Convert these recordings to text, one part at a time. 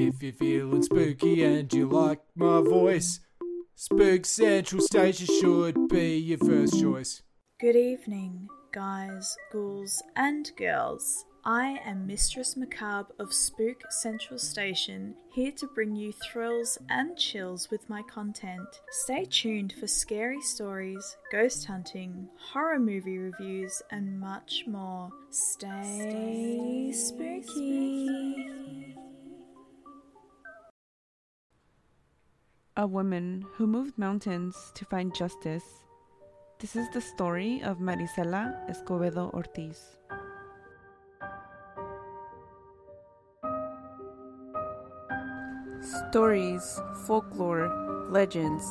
If you're feeling spooky and you like my voice, Spook Central Station should be your first choice. Good evening, guys, ghouls, and girls. I am Mistress Macabre of Spook Central Station, here to bring you thrills and chills with my content. Stay tuned for scary stories, ghost hunting, horror movie reviews, and much more. Stay, spooky. A woman who moved mountains to find justice. This is the story of Marisela Escobedo Ortiz. Stories, folklore, legends,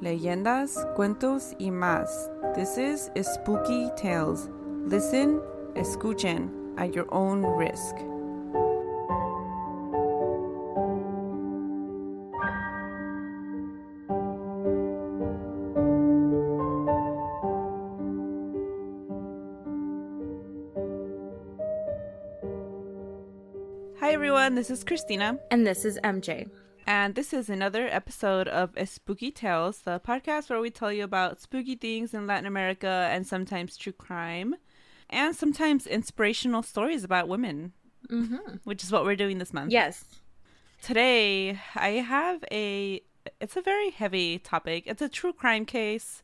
leyendas, cuentos y más. This is Spooky Tales. Listen, escuchen at your own risk. Everyone, this is Christina. And this is MJ. And this is another episode of Spooky Tales, the podcast where we tell you about spooky things in Latin America and sometimes true crime and sometimes inspirational stories about women, Mm-hmm. which is what we're doing this month. Yes. Today, I have a it's a very heavy topic. It's a true crime case.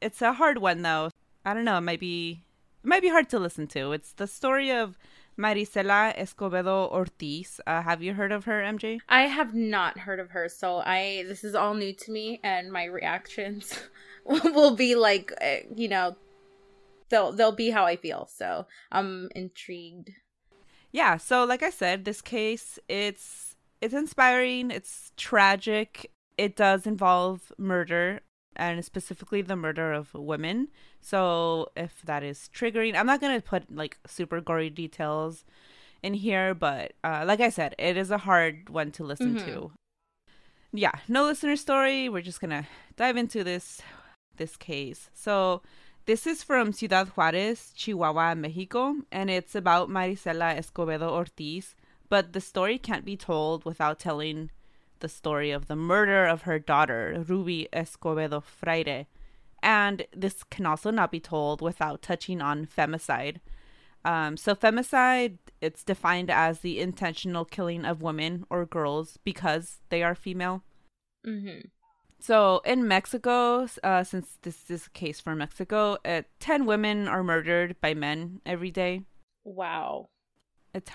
It's a hard one though. I don't know, it might be it might be hard to listen to. It's the story of Marisela Escobedo Ortiz. Uh, have you heard of her, MJ? I have not heard of her, so I this is all new to me, and my reactions will be like, uh, you know, they'll they'll be how I feel. So I'm intrigued. Yeah, so like I said, this case it's it's inspiring, it's tragic. It does involve murder and specifically the murder of women. So if that is triggering, I'm not going to put like super gory details in here, but uh, like I said, it is a hard one to listen Mhm. to. Yeah, no listener story. We're just going to dive into this this case. So this is from Ciudad Juarez, Chihuahua, Mexico, and it's about Marisela Escobedo Ortiz. But the story can't be told without telling the story of the murder of her daughter, Ruby Escobedo Frayre. And this can also not be told without touching on femicide. Um, so, femicide, it's defined as the intentional killing of women or girls because they are female. Mm-hmm. So in Mexico, uh, since this is a case for Mexico, uh, 10 women are murdered by men every day. Wow. It's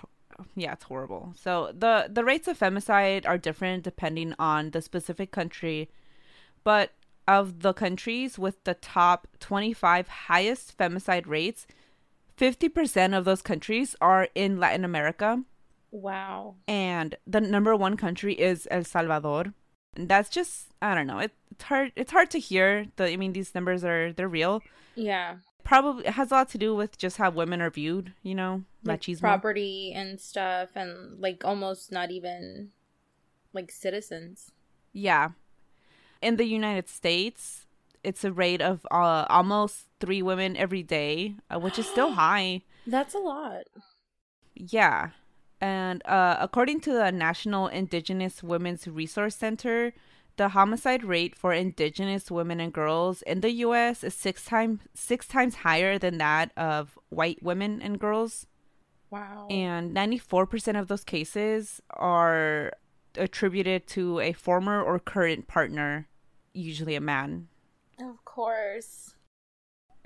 yeah, it's horrible. So the the rates of femicide are different depending on the specific country, but of the countries with the top 25 highest femicide rates, 50% of those countries are in Latin America, Wow. and the number one country is El Salvador. And that's just I don't know. It, it's hard. It's hard to hear. The I mean, these numbers are they're real. Yeah. Probably it has a lot to do with just how women are viewed. You know, Like machismo. property and stuff, and like almost not even like citizens. Yeah. In the United States, it's a rate of uh, almost three women every day, uh, which is still high. That's a lot. Yeah. And uh, according to the National Indigenous Women's Resource Center, the homicide rate for indigenous women and girls in the US is six times six times higher than that of white women and girls. Wow. And 94% of those cases are attributed to a former or current partner, usually a man. Of course.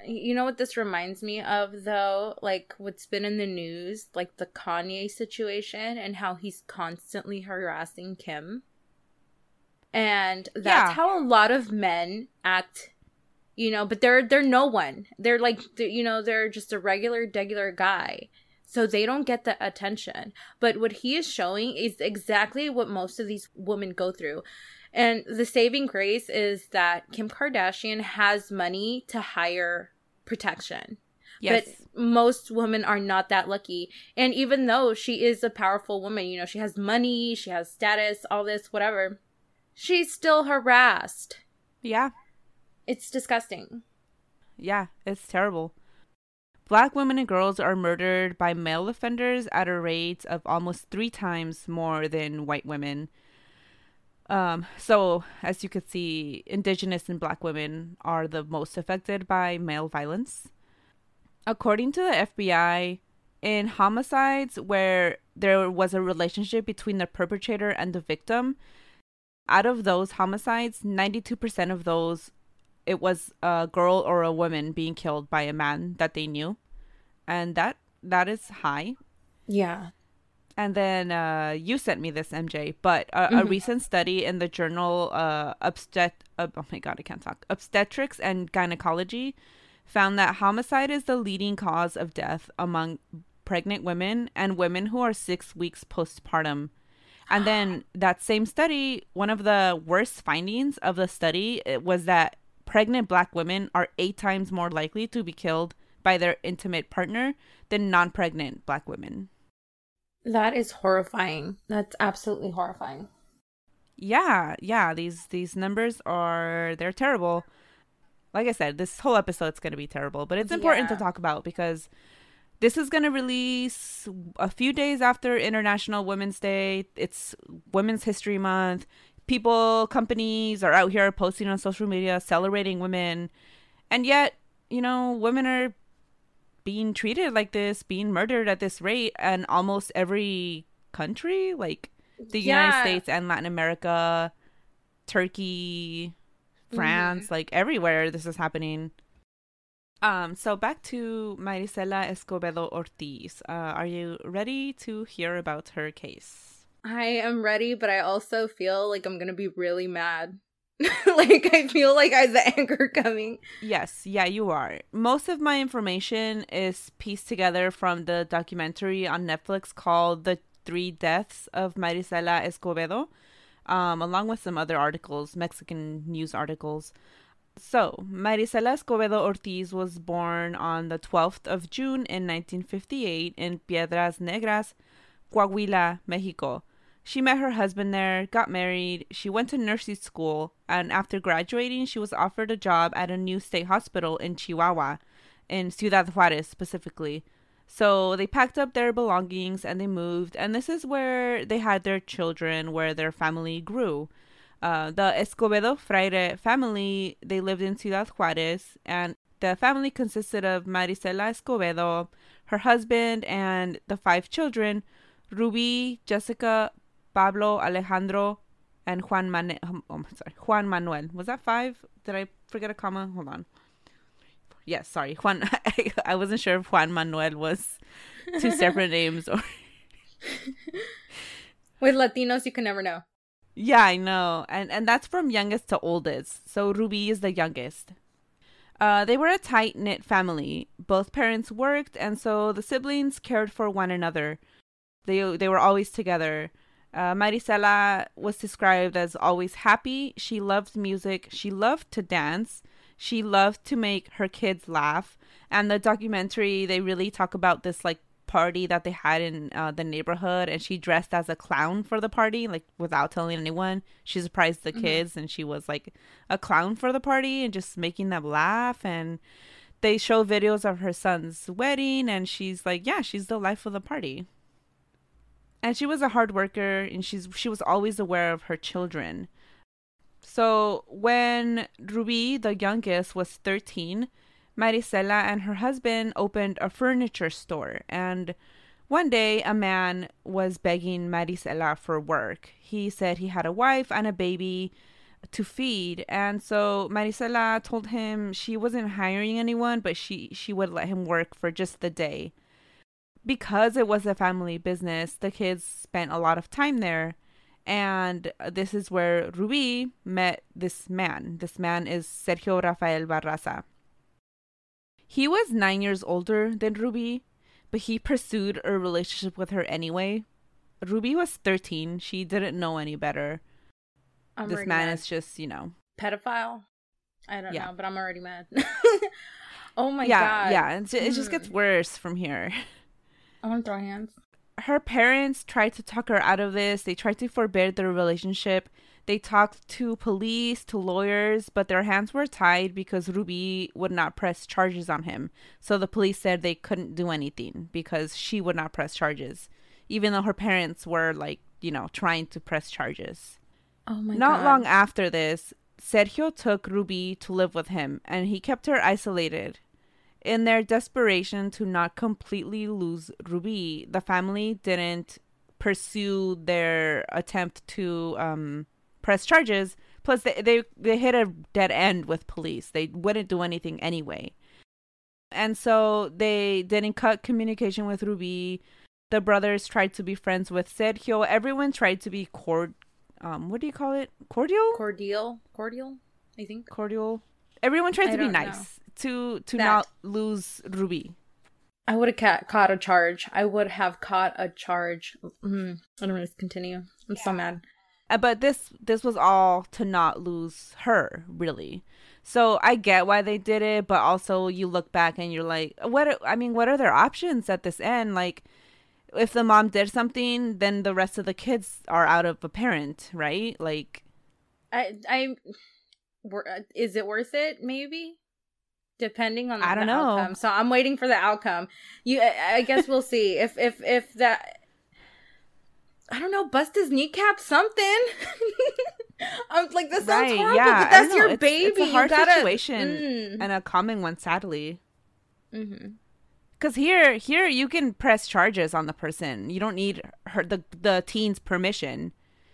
You know what this reminds me of though? Like what's been in the news, like the Kanye situation and how he's constantly harassing Kim. And that's Yeah. how a lot of men act, you know, but they're they're no one. They're like they're, you know, they're just a regular regular guy. So they don't get the attention. But what he is showing is exactly what most of these women go through. And the saving grace is that Kim Kardashian has money to hire protection. Yes. But most women are not that lucky. And even though she is a powerful woman, you know, she has money, she has status, all this, whatever, she's still harassed. yeah. It's disgusting. Yeah, it's terrible. Black women and girls are murdered by male offenders at a rate of almost three times more than white women. Um, so, as you can see, indigenous and black women are the most affected by male violence. According to the FBI, in homicides where there was a relationship between the perpetrator and the victim, out of those homicides, 92% of those, it was a girl or a woman being killed by a man that they knew. And that that is high. Yeah. And then uh, you sent me this, MJ, but a, a Mhm. recent study in the journal uh, Obstet- uh, oh my god, I can't talk. Obstetrics and Gynecology found that homicide is the leading cause of death among pregnant women and women who are six weeks postpartum. And then that same study, one of the worst findings of the study was that pregnant black women are eight times more likely to be killed by their intimate partner than non pregnant black women. That is horrifying. That's absolutely horrifying. yeah yeah these these numbers are they're terrible like i said this whole episode's going to be terrible but it's important to talk about because this is going to release a few days after international women's day. It's women's history month. People companies are out here posting on social media celebrating women. And yet you know women are being treated like this being murdered at this rate and almost every country like the United States and Latin America, Turkey, mm-hmm. France, like everywhere this is happening. Um, so back to Marisela Escobedo Ortiz. Uh, are you ready to hear about her case? I am ready, but I also feel like I'm gonna be really mad. like I feel like I have the anger coming. Yes, yeah, you are. Most of my information is pieced together from the documentary on Netflix called The Three Deaths of Marisela Escobedo, um, along with some other articles, Mexican news articles. So, Marisela Escobedo Ortiz was born on the 12th of June in 1958 in Piedras Negras, Coahuila, Mexico. She met her husband there, got married, she went to nursing school, and after graduating, she was offered a job at a new state hospital in Chihuahua, in Ciudad Juarez specifically. So they packed up their belongings and they moved, and this is where they had their children, where their family grew. Uh, the Escobedo Frayre family, they lived in Ciudad Juarez, and the family consisted of Marisela Escobedo, her husband, and the five children Ruby, Jessica, Pablo, Alejandro, and Juan Mane- oh, sorry, Juan Manuel. Was that five? Did I forget a comma? Hold on. Yes, sorry, Juan. I, I wasn't sure if Juan Manuel was two separate names or. With Latinos, you can never know. Yeah, I know, and and that's from youngest to oldest. So Ruby is the youngest. Uh, they were a tight knit family. Both parents worked, and so the siblings cared for one another. They they were always together. Uh, Marisela was described as always happy. She loved music. She loved to dance. She loved to make her kids laugh. And the documentary, they really talk about this like party that they had in uh, the neighborhood, and she dressed as a clown for the party, like without telling anyone. She surprised the kids, and she was like a clown for the party and just making them laugh. And they show videos of her son's wedding, and she's like, yeah, she's the life of the party and she was a hard worker and she's she was always aware of her children so when ruby the youngest was 13 marisela and her husband opened a furniture store and one day a man was begging marisela for work he said he had a wife and a baby to feed and so marisela told him she wasn't hiring anyone but she she would let him work for just the day because it was a family business, the kids spent a lot of time there. And this is where Ruby met this man. This man is Sergio Rafael Barraza. He was nine years older than Ruby, but he pursued a relationship with her anyway. Ruby was 13. She didn't know any better. I'm this man mad. is just, you know. pedophile. I don't Yeah. know, but I'm already mad. oh my yeah, god. yeah. Ju- it just gets hmm. worse from here. I want to throw hands. her parents tried to talk her out of this. They tried to forbid their relationship. They talked to police, to lawyers, but their hands were tied because Ruby would not press charges on him. So the police said they couldn't do anything because she would not press charges, even though her parents were like, you know, trying to press charges. Oh my Not god. long after this, Sergio took Ruby to live with him and he kept her isolated. In their desperation to not completely lose Ruby, the family didn't pursue their attempt to um, press charges. Plus, they, they, they hit a dead end with police. They wouldn't do anything anyway. And so they didn't cut communication with Ruby. The brothers tried to be friends with Sergio. Everyone tried to be cord um what do you call it cordial cordial, cordial. I think. cordial everyone tried I to be don't know. nice to to That. not lose ruby I would have ca- caught a charge. I would have caught a charge. Mm, I don't want to continue. I'm so mad. Uh, but this this was all to not lose her really so i get why they did it but also you look back and you're like what are, i mean what are their options at this end like if the mom did something then the rest of the kids are out of a parent right like I I uh, is it worth it? Maybe, depending on I don't the know. outcome. So I'm waiting for the outcome. You, I guess we'll see if if if that. I don't know. Bust his kneecap, something. I'm like this sounds Right, horrible, yeah, but that's your. It's- baby. it's a hard gotta, situation. Mm. and a common one sadly Because here, here you can press charges on the person. You don't need her the the teen's permission.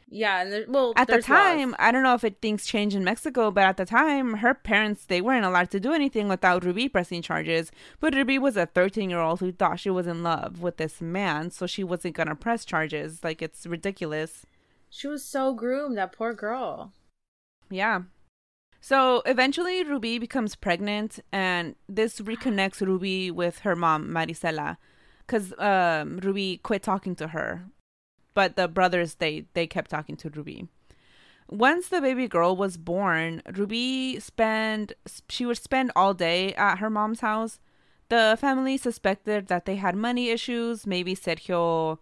Yeah, and there, well, At the there's laws. time, I don't know if it things change in Mexico, but at the time, her parents they weren't allowed to do anything without Ruby pressing charges. But Ruby was a thirteen year old who thought she was in love with this man, so she wasn't gonna press charges. Like it's ridiculous. she was so groomed. That poor girl. Yeah. So eventually, Ruby becomes pregnant, and this reconnects Ruby with her mom, Marisela, because um, Ruby quit talking to her, but the brothers they they kept talking to Ruby. Once the baby girl was born, Ruby spend she would spend all day at her mom's house. The family suspected that they had money issues. Maybe Sergio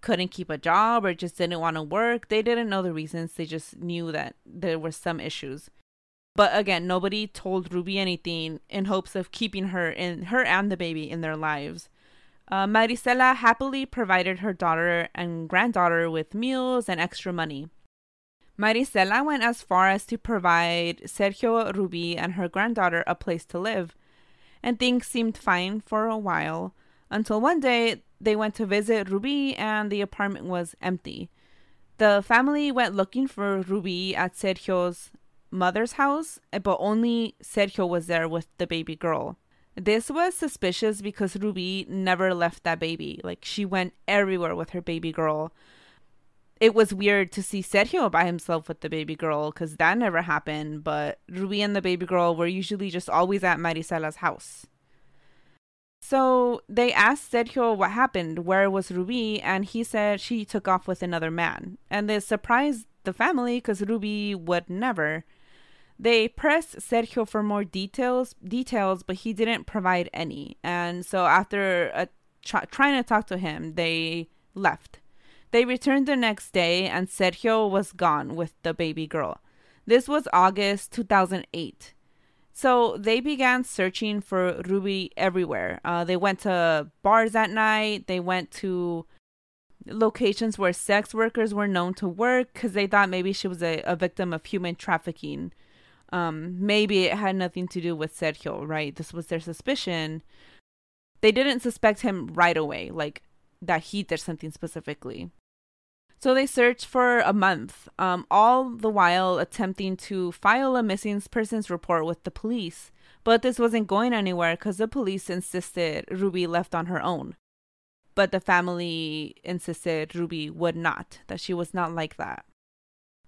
couldn't keep a job or just didn't want to work. They didn't know the reasons. They just knew that there were some issues. But again, nobody told Ruby anything in hopes of keeping her in her and the baby in their lives. Uh, Marisela happily provided her daughter and granddaughter with meals and extra money. Marisela went as far as to provide Sergio, Ruby, and her granddaughter a place to live, and things seemed fine for a while until one day they went to visit Ruby and the apartment was empty. The family went looking for Ruby at Sergio's mother's house, but only Sergio was there with the baby girl. This was suspicious because Ruby never left that baby. Like she went everywhere with her baby girl. It was weird to see Sergio by himself with the baby girl because that never happened, but Ruby and the baby girl were usually just always at Marisela's house. So they asked Sergio what happened, where was Ruby, and he said she took off with another man. And this surprised the family because Ruby would never. They pressed Sergio for more details, details, but he didn't provide any. And so after uh, tr- trying to talk to him, they left. They returned the next day, and Sergio was gone with the baby girl. This was August 2008. So they began searching for Ruby everywhere. Uh, they went to bars at night. They went to locations where sex workers were known to work because they thought maybe she was a, a victim of human trafficking. Um, maybe it had nothing to do with Sergio, right? This was their suspicion. They didn't suspect him right away, like that he did something specifically. So they searched for a month, um, all the while attempting to file a missing persons report with the police. But this wasn't going anywhere because the police insisted Ruby left on her own. But the family insisted Ruby would not, that she was not like that.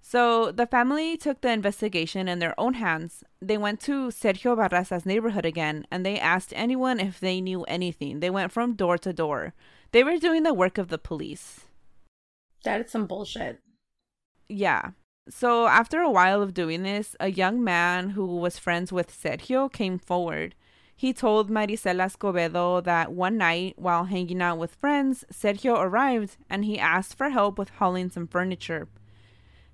So the family took the investigation in their own hands. They went to Sergio Barraza's neighborhood again and they asked anyone if they knew anything. They went from door to door. They were doing the work of the police. That is some bullshit. Yeah. So after a while of doing this, a young man who was friends with Sergio came forward. he told Marisela Escobedo that one night, while hanging out with friends, Sergio arrived and he asked for help with hauling some furniture.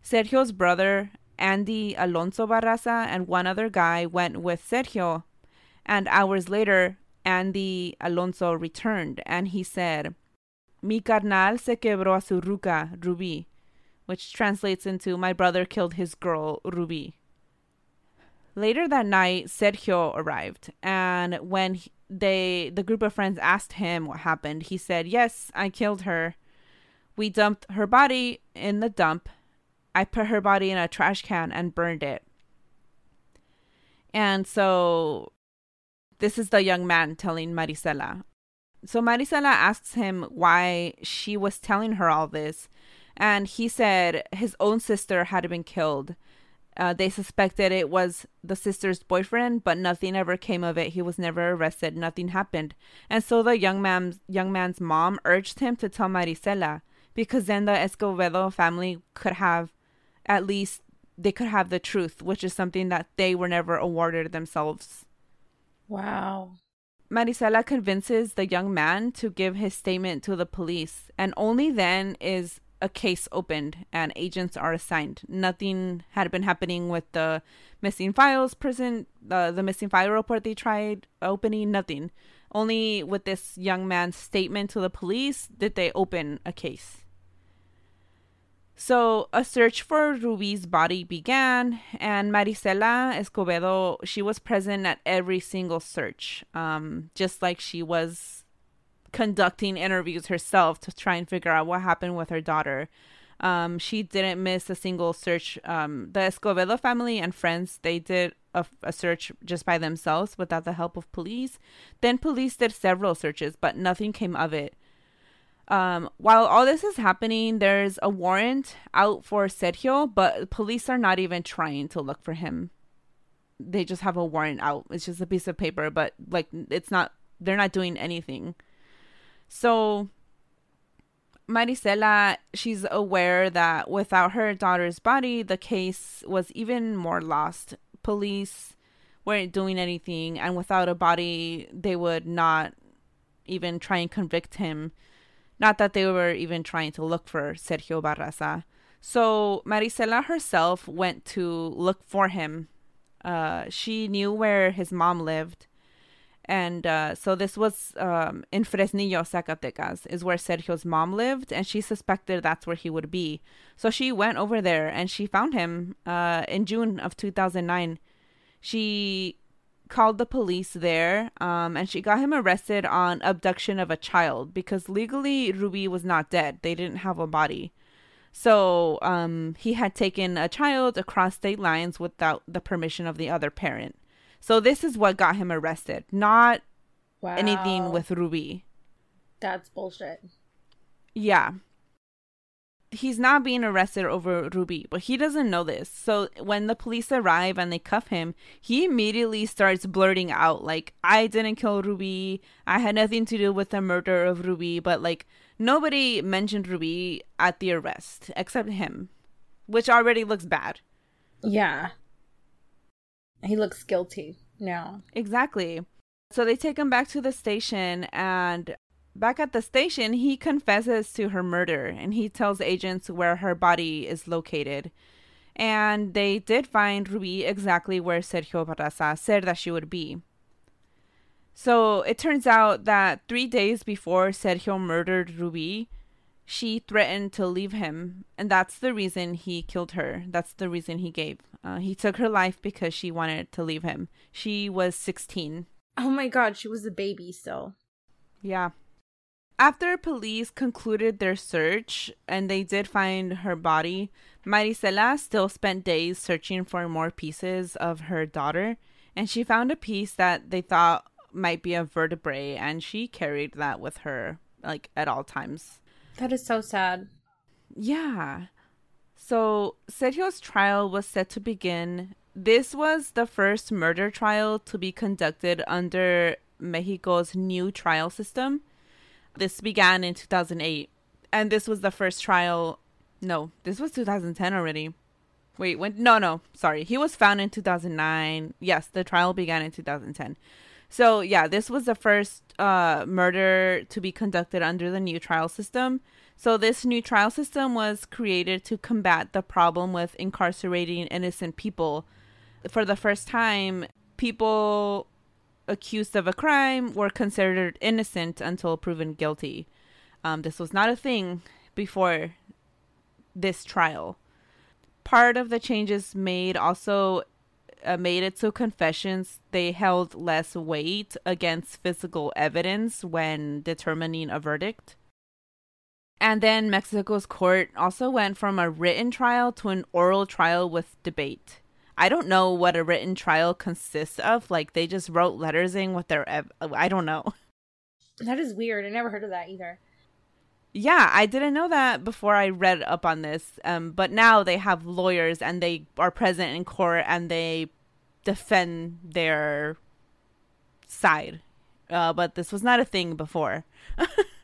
Sergio's brother, Andy Alonso Barraza, and one other guy went with Sergio. And hours later, Andy Alonso returned and he said, Mi carnal se quebró a su ruca, Ruby, which translates into My brother killed his girl, Ruby. Later that night, Sergio arrived, and when they the group of friends asked him what happened, he said, "Yes, I killed her. We dumped her body in the dump. I put her body in a trash can and burned it." And so this is the young man telling Marisela. So Marisela asks him why she was telling her all this, and he said his own sister had been killed. Uh, they suspected it was the sister's boyfriend, but nothing ever came of it. He was never arrested. Nothing happened, and so the young man's young man's mom urged him to tell Marisela because then the Escobedo family could have, at least they could have the truth, which is something that they were never awarded themselves. Wow. Marisela convinces the young man to give his statement to the police, and only then is a case opened and agents are assigned. Nothing had been happening with the missing files prison, the the missing file report they tried opening. Nothing. Only with this young man's statement to the police did they open a case. So a search for Ruby's body began, and Marisela Escobedo she was present at every single search, um, just like she was conducting interviews herself to try and figure out what happened with her daughter. Um, she didn't miss a single search. Um, the Escobedo family and friends they did a, a search just by themselves without the help of police. Then police did several searches, but nothing came of it. Um, while all this is happening, there's a warrant out for Sergio, but police are not even trying to look for him. They just have a warrant out. It's just a piece of paper, but like it's not. They're not doing anything. So Marisela, she's aware that without her daughter's body, the case was even more lost. Police weren't doing anything, and without a body, they would not even try and convict him. Not that they were even trying to look for Sergio Barraza. So Marisela herself went to look for him. Uh, she knew where his mom lived. And uh, so this was um, in Fresnillo, Zacatecas, is where Sergio's mom lived, and she suspected that's where he would be. So she went over there and she found him uh, in June of 2009. She called the police there um, and she got him arrested on abduction of a child because legally Ruby was not dead. They didn't have a body. So um, he had taken a child across state lines without the permission of the other parent. So this is what got him arrested, not Wow. anything with Ruby. That's bullshit. Yeah. He's not being arrested over Ruby, but he doesn't know this. So when the police arrive and they cuff him, he immediately starts blurting out, like, I didn't kill Ruby. I had nothing to do with the murder of Ruby. But, like, nobody mentioned Ruby at the arrest except him, which already looks bad. Yeah. He looks guilty now. Exactly. So they take him back to the station, and back at the station, he confesses to her murder and he tells agents where her body is located. And they did find Ruby exactly where Sergio Barraza said that she would be. So it turns out that three days before Sergio murdered Ruby, she threatened to leave him, and that's the reason he killed her. That's the reason he gave. Uh, he took her life because she wanted to leave him. She was 16. Oh my god, she was a baby still. Yeah. After police concluded their search and they did find her body, Marisela still spent days searching for more pieces of her daughter, and she found a piece that they thought might be a vertebrae, and she carried that with her, like, at all times. That is so sad. Yeah. So Sergio's trial was set to begin. This was the first murder trial to be conducted under Mexico's new trial system. This began in 2008. And this was the first trial. No, this was 2010 already. Wait, when? No, no, sorry. He was found in 2009. Yes, the trial began in 2010. So yeah, this was the first uh, murder to be conducted under the new trial system. So this new trial system was created to combat the problem with incarcerating innocent people. For the first time, people accused of a crime were considered innocent until proven guilty. Um, this was not a thing before this trial. Part of the changes made also uh, made it so confessions they held less weight against physical evidence when determining a verdict. And then Mexico's court also went from a written trial to an oral trial with debate. I don't know what a written trial consists of. Like they just wrote letters in with their. Ev- I don't know. That is weird. I never heard of that either. Yeah, I didn't know that before I read up on this. Um, but now they have lawyers and they are present in court and they defend their side. Uh, but this was not a thing before.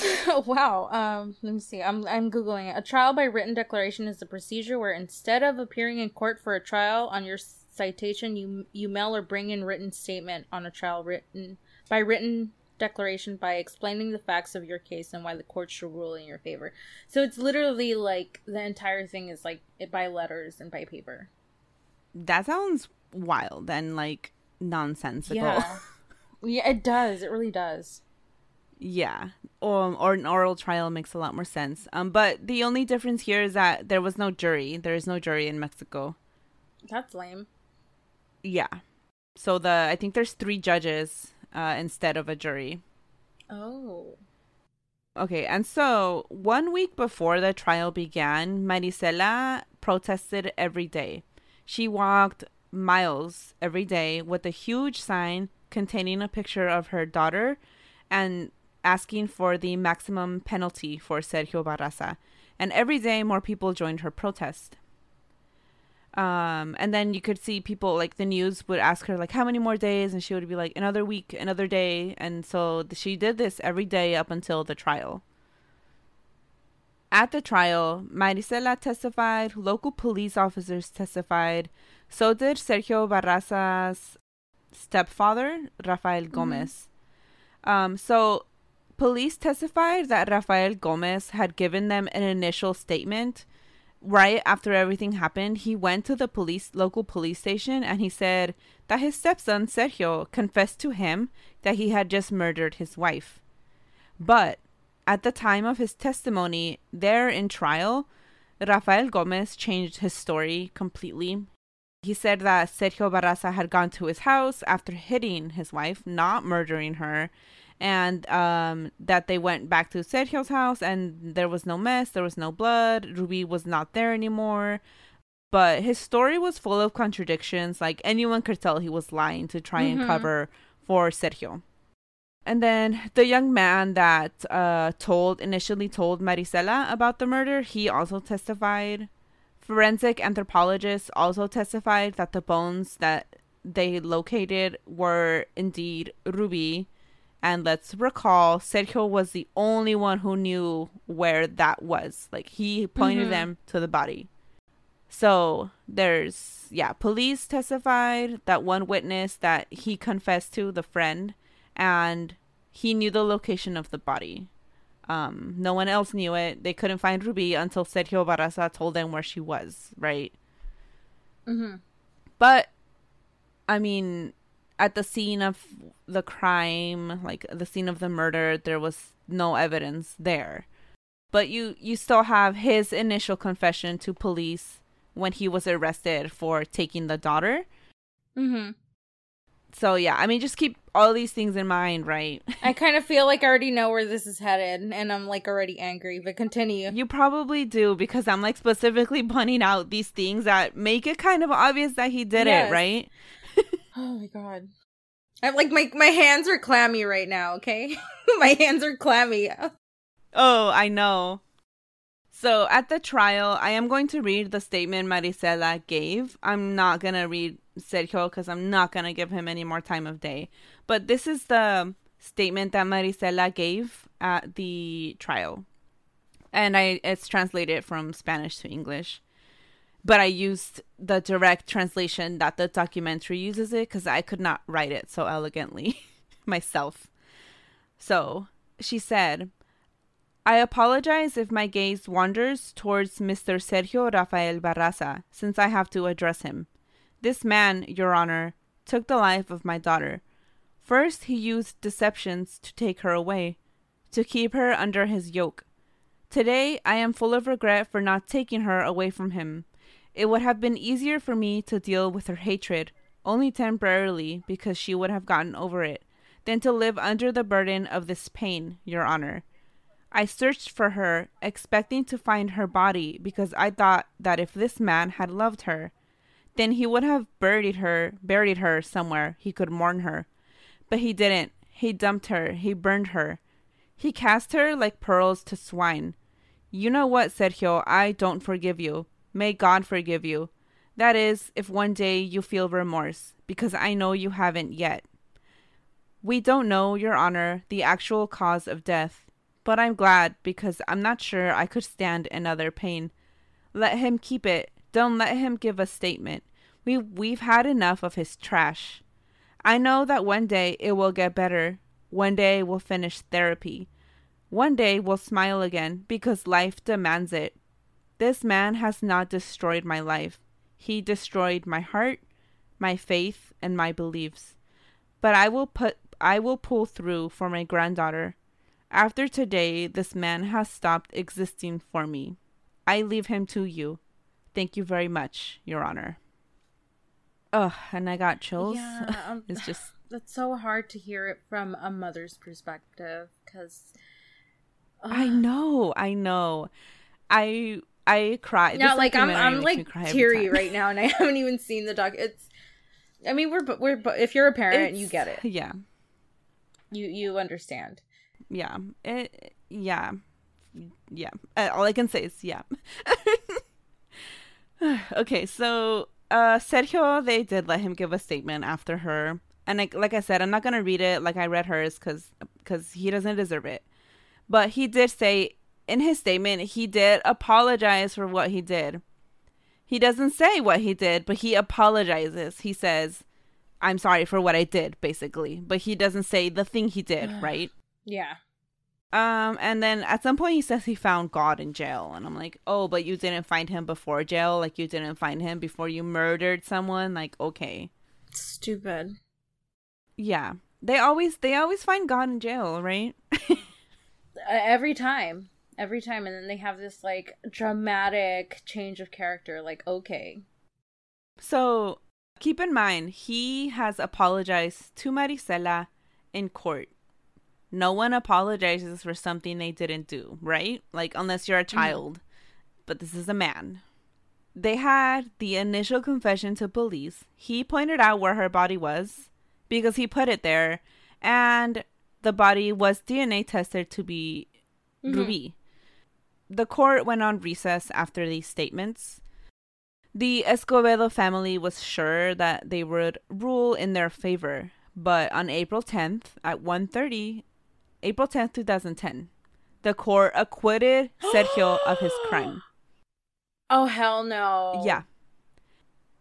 wow. Um, let me see. I'm I'm googling it. A trial by written declaration is a procedure where instead of appearing in court for a trial on your citation, you you mail or bring in written statement on a trial written by written declaration by explaining the facts of your case and why the court should rule in your favor. So it's literally like the entire thing is like it by letters and by paper. That sounds wild and like nonsensical. Yeah. yeah, it does. It really does. Yeah, or or an oral trial makes a lot more sense. Um, but the only difference here is that there was no jury. There is no jury in Mexico. That's lame. Yeah. So the I think there's three judges uh, instead of a jury. Oh. Okay, and so one week before the trial began, Marisela protested every day. She walked miles every day with a huge sign containing a picture of her daughter and asking for the maximum penalty for Sergio Barraza. And every day, more people joined her protest. Um, and then you could see people like the news would ask her like how many more days, and she would be like another week, another day, and so she did this every day up until the trial. At the trial, Marisela testified, local police officers testified, so did Sergio Barraza's stepfather, Rafael Gomez. Mm-hmm. Um, so police testified that Rafael Gomez had given them an initial statement right after everything happened, he went to the police local police station and he said that his stepson Sergio confessed to him that he had just murdered his wife. But at the time of his testimony there in trial, Rafael Gomez changed his story completely. He said that Sergio Barraza had gone to his house after hitting his wife, not murdering her, and um, that they went back to Sergio's house and there was no mess, there was no blood, Ruby was not there anymore. But his story was full of contradictions. Like anyone could tell he was lying to try mm-hmm. and cover for Sergio. And then the young man that uh, told initially told Marisela about the murder, he also testified. Forensic anthropologists also testified that the bones that they located were indeed Ruby and let's recall, Sergio was the only one who knew where that was. Like he pointed mm-hmm. them to the body. So there's, yeah, police testified that one witness that he confessed to, the friend, and he knew the location of the body. Um, no one else knew it. They couldn't find Ruby until Sergio Barraza told them where she was, right? Mm-hmm. But, I mean, at the scene of the crime, like the scene of the murder, there was no evidence there. But you you still have his initial confession to police when he was arrested for taking the daughter. Mhm. So yeah, I mean just keep all these things in mind, right? I kind of feel like I already know where this is headed and I'm like already angry, but continue. You probably do because I'm like specifically pointing out these things that make it kind of obvious that he did yes. it, right? Oh my god. I'm like my my hands are clammy right now, okay? my hands are clammy. Oh, I know. So at the trial, I am going to read the statement Marisela gave. I'm not going to read Sergio because I'm not going to give him any more time of day. But this is the statement that Marisela gave at the trial. And I it's translated from Spanish to English. But I used the direct translation that the documentary uses it because I could not write it so elegantly myself. So she said, I apologize if my gaze wanders towards Mr. Sergio Rafael Barraza, since I have to address him. This man, Your Honor, took the life of my daughter. First, he used deceptions to take her away, to keep her under his yoke. Today, I am full of regret for not taking her away from him. It would have been easier for me to deal with her hatred, only temporarily, because she would have gotten over it, than to live under the burden of this pain, Your Honor. I searched for her, expecting to find her body, because I thought that if this man had loved her, then he would have buried her, buried her somewhere he could mourn her. But he didn't. He dumped her. He burned her. He cast her like pearls to swine. You know what, Sergio? I don't forgive you. May God forgive you. That is, if one day you feel remorse, because I know you haven't yet. We don't know, Your Honor, the actual cause of death, but I'm glad because I'm not sure I could stand another pain. Let him keep it. Don't let him give a statement. We we've had enough of his trash. I know that one day it will get better. One day we'll finish therapy. One day we'll smile again because life demands it. This man has not destroyed my life. He destroyed my heart, my faith, and my beliefs. But I will put I will pull through for my granddaughter. After today, this man has stopped existing for me. I leave him to you. Thank you very much, Your Honor. Ugh, and I got chills. Yeah, um, it's just That's so hard to hear it from a mother's perspective because. I know, I know. I I cried. No, This like I'm I'm like teary right now, and I haven't even seen the doc. It's. I mean, we're we're if you're a parent, you get it. Yeah, You you understand. yeah, it, yeah, yeah. Uh, all I can say is yeah. okay, so uh, Sergio, they did let him give a statement after her, and like like I said, I'm not gonna read it like I read hers because because he doesn't deserve it. But he did say in his statement he did apologize for what he did. He doesn't say what he did, but he apologizes. He says, "I'm sorry for what I did," basically, but he doesn't say the thing he did, right? Yeah. Um, and then at some point he says he found God in jail, and I'm like, oh, but you didn't find him before jail, like you didn't find him before you murdered someone, like okay, Stupid. yeah. They always they always find God in jail, right? Every time, every time, and then they have this like dramatic change of character. Like, okay, So keep in mind he has apologized to Marisela in court. No one apologizes for something they didn't do, right? Like unless you're a child. But this is a man. They had the initial confession to police. He pointed out where her body was because he put it there and the body was DNA tested to be Mhm. Ruby. The court went on recess after these statements. The Escobedo family was sure that they would rule in their favor, but on April 10th at 1:30, April 10th, 2010, the court acquitted Sergio of his crime. Oh hell no. Yeah.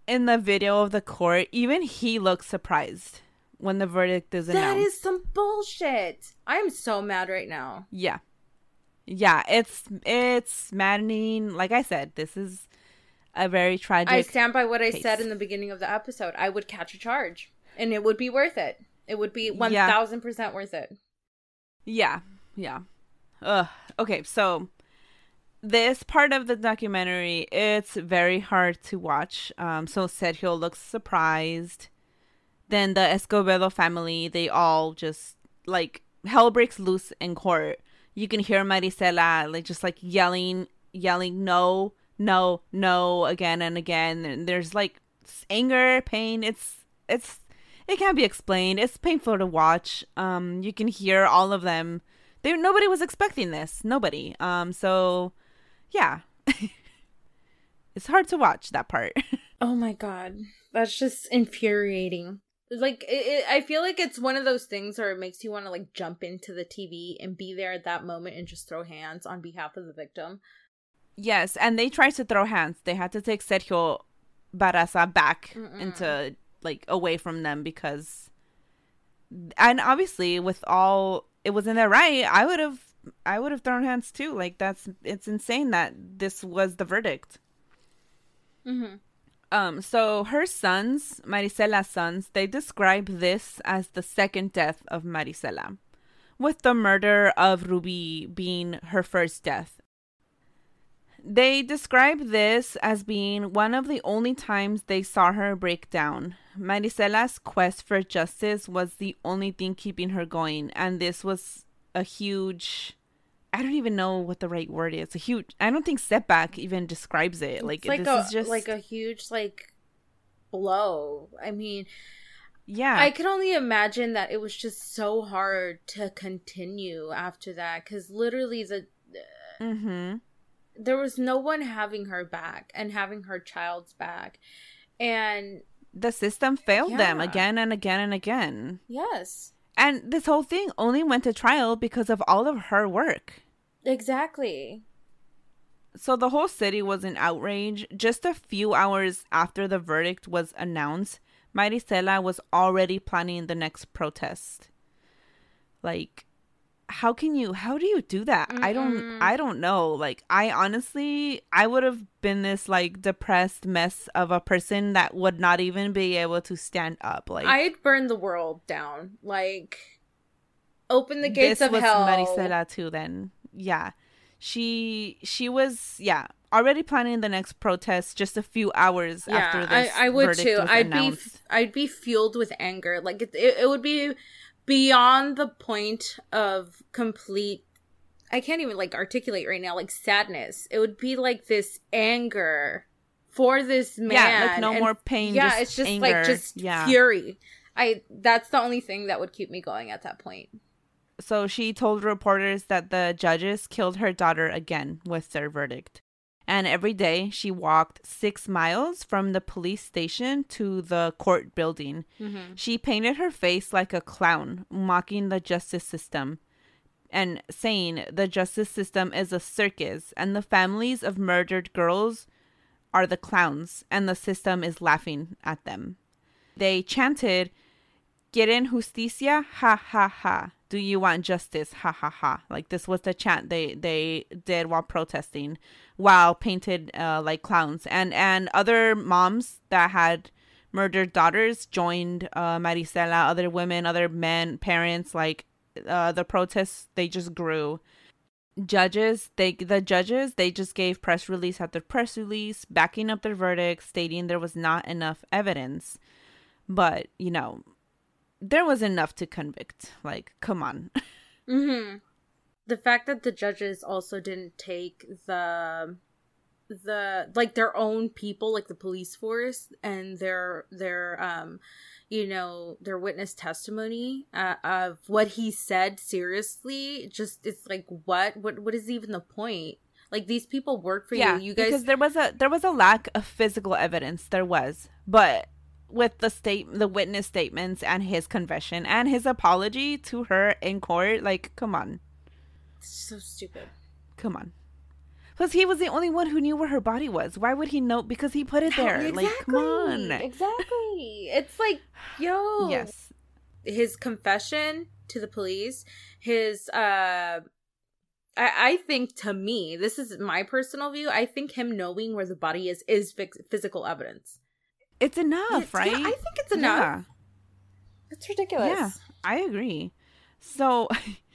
In the video of the court, even he looks surprised when the verdict is That announced. is some bullshit. I'm so mad right now. Yeah. Yeah, it's it's maddening. Like I said, this is a very tragic I stand by what I said in the beginning of the episode. I would catch a charge, and it would be worth it. It would be one Yeah. thousand percent worth it. Yeah, yeah. Ugh. Okay, so this part of the documentary, it's very hard to watch. Um, so Sergio looks surprised. Then the Escobedo family, they all just like hell breaks loose in court. You can hear Marisela like just like yelling, yelling, no, no, no, again and again. And there's like anger, pain. It's it's it can't be explained. It's painful to watch. Um, you can hear all of them. They nobody was expecting this. Nobody. Um, so yeah, it's hard to watch that part. Oh my god, that's just infuriating. Like it, it, I feel like it's one of those things where it makes you want to like jump into the TV and be there at that moment and just throw hands on behalf of the victim. Yes, and they tried to throw hands. They had to take Sergio Barraza back into like away from them because and obviously with all it was in their right, I would have I would have thrown hands too. Like that's it's insane that this was the verdict. Mm-hmm. Um, so her sons, Marisela's sons, they describe this as the second death of Marisela, with the murder of Ruby being her first death. They describe this as being one of the only times they saw her break down. Marisela's quest for justice was the only thing keeping her going, and this was a huge I don't even know what the right word is. A huge I don't think setback even describes it. Like, It's like this a is just like a huge like blow. I mean, yeah. I can only imagine that it was just so hard to continue after that because literally the mm-hmm. there was no one having her back and having her child's back, and The system failed them again and again and again. yes, And this whole thing only went to trial because of all of her work. exactly. So the whole city was in outrage. Just a few hours after the verdict was announced, Marisela was already planning the next protest. Like how can you how do you do that? I don't I don't know. Like I honestly I would have been this like depressed mess of a person that would not even be able to stand up. Like I'd burn the world down. Like open the gates this of was hell. Marisela too then. Yeah. She she was yeah, already planning the next protest just a few hours after this I, I would too. I'd announced. be I'd be fueled with anger. Like it, it, it would be beyond the point of complete. I can't even like articulate right now. Like sadness. It would be like this anger for this man. yeah, like no and- more pain. Yeah, just it's just anger. like just yeah. fury. I that's the only thing that would keep me going at that point. So she told reporters that the judges killed her daughter again with their verdict. And every day she walked six miles from the police station to the court building. Mm-hmm. She painted her face like a clown, mocking the justice system and saying the justice system is a circus and the families of murdered girls are the clowns and the system is laughing at them. They chanted, Quieren justicia? Ha ha ha. Do you want justice? Ha ha ha. Like this was the chant they they did while protesting, while painted uh, like clowns. And and other moms that had murdered daughters joined uh, Marisela. Other women, other men, parents. Like uh, the protests, they just grew. Judges, they the judges, they just gave press release after press release, backing up their verdict, stating there was not enough evidence. But you know, there was enough to convict. Like, come on. Mm-hmm. The fact that the judges also didn't take the the like their own people, like the police force, and their their um, you know, their witness testimony uh, of what he said seriously. Just it's like what what what is even the point? Like these people work for yeah, you. You guys because there was a there was a lack of physical evidence. There was, but with the state, the witness statements, and his confession and his apology to her in court, like, come on, so stupid. come on. Plus, he was the only one who knew where her body was. Why would he know? Because he put it there. Like, come on. Exactly. It's like, yo. Yes. his confession to the police his uh I, I think to me this is my personal view i think him knowing where the body is is phys- physical evidence It's enough, It's- right? yeah, i think it's enough Yeah. it's ridiculous Yeah, I agree. So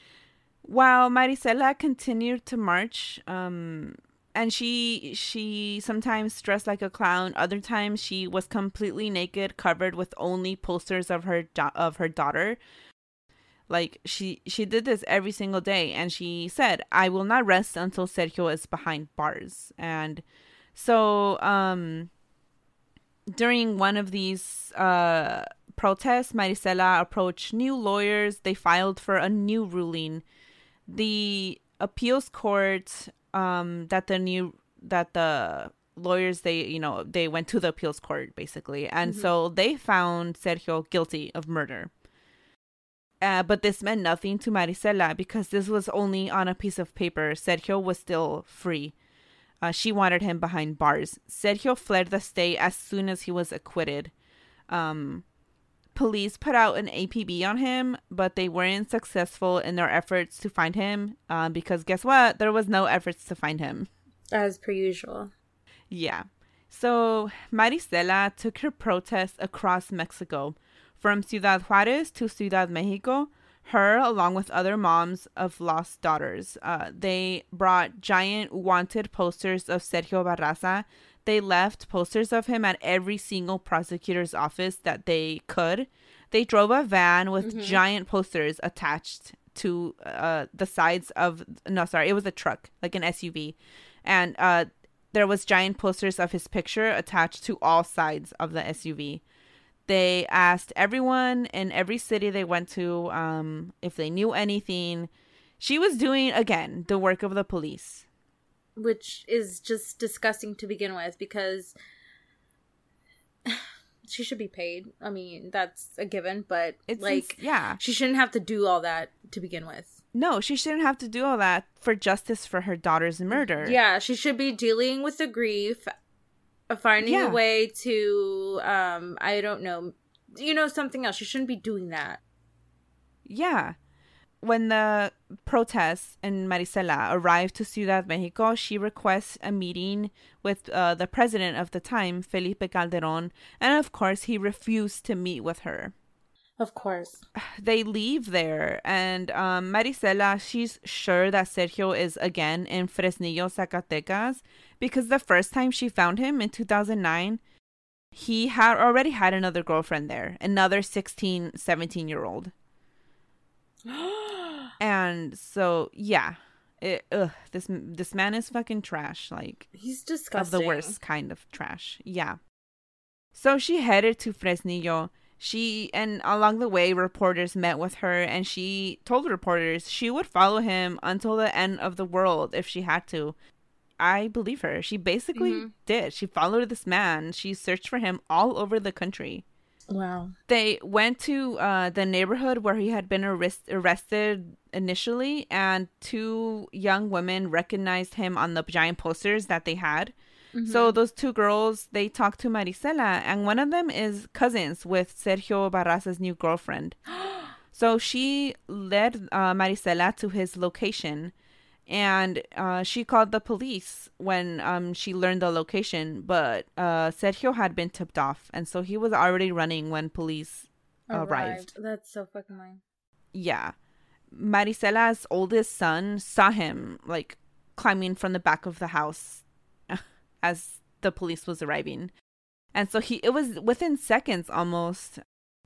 while Marisela continued to march, um, and she she sometimes dressed like a clown, other times she was completely naked, covered with only posters of her da- of her daughter. Like she she did this every single day, and she said, "I will not rest until Sergio is behind bars." And so, um, during one of these uh protests, Marisela approached new lawyers. They filed for a new ruling. The appeals court um that the new that the lawyers they you know they went to the appeals court basically and Mhm. so they found Sergio guilty of murder. Uh, but this meant nothing to Marisela because this was only on a piece of paper. Sergio was still free. Uh, she wanted him behind bars. Sergio fled the state as soon as he was acquitted. Um, police put out an APB on him, but they weren't successful in their efforts to find him uh, because guess what? There was no efforts to find him. As per usual. Yeah. So Marisela took her protest across Mexico from Ciudad Juarez to Ciudad Mexico. Her, along with other moms of lost daughters, uh, they brought giant wanted posters of Sergio Barraza. They left posters of him at every single prosecutor's office that they could. They drove a van with giant posters attached to uh, the sides of no, sorry, it was a truck, like an SUV, and uh, there was giant posters of his picture attached to all sides of the SUV. They asked everyone in every city they went to um, if they knew anything. She was doing again the work of the police. which is just disgusting to begin with because she should be paid. I mean, that's a given, but It's like ins- yeah, she shouldn't have to do all that to begin with. no, she shouldn't have to do all that for justice for her daughter's murder. Yeah, she should be dealing with the grief, finding Yeah. a way to um I don't know, you know something else. She shouldn't be doing that. Yeah. When the protests in Marisela arrived to Ciudad Mexico, she requests a meeting with uh, the president of the time, Felipe Calderon, and of course, he refused to meet with her. Of course. They leave there, and um, Marisela, she's sure that Sergio is again in Fresnillo, Zacatecas, because the first time she found him in 2009, he had already had another girlfriend there, another 16, 17 year old. and so yeah it, ugh, this this man is fucking trash like He's disgusting. of the worst kind of trash yeah so she headed to fresnillo she and along the way reporters met with her and she told reporters she would follow him until the end of the world if she had to i believe her she basically Mhm. did she followed this man she searched for him all over the country Wow. they went to uh, the neighborhood where he had been arrest- arrested initially, and two young women recognized him on the giant posters that they had. So those two girls, they talked to Marisela, and one of them is cousins with Sergio Barraza's new girlfriend. so she led uh, Marisela to his location, and uh, she called the police when um, she learned the location. But uh, Sergio had been tipped off, and so he was already running when police arrived. That's so fucking lame. Yeah. Marisela's oldest son saw him like climbing from the back of the house as the police was arriving. And so he it was within seconds almost.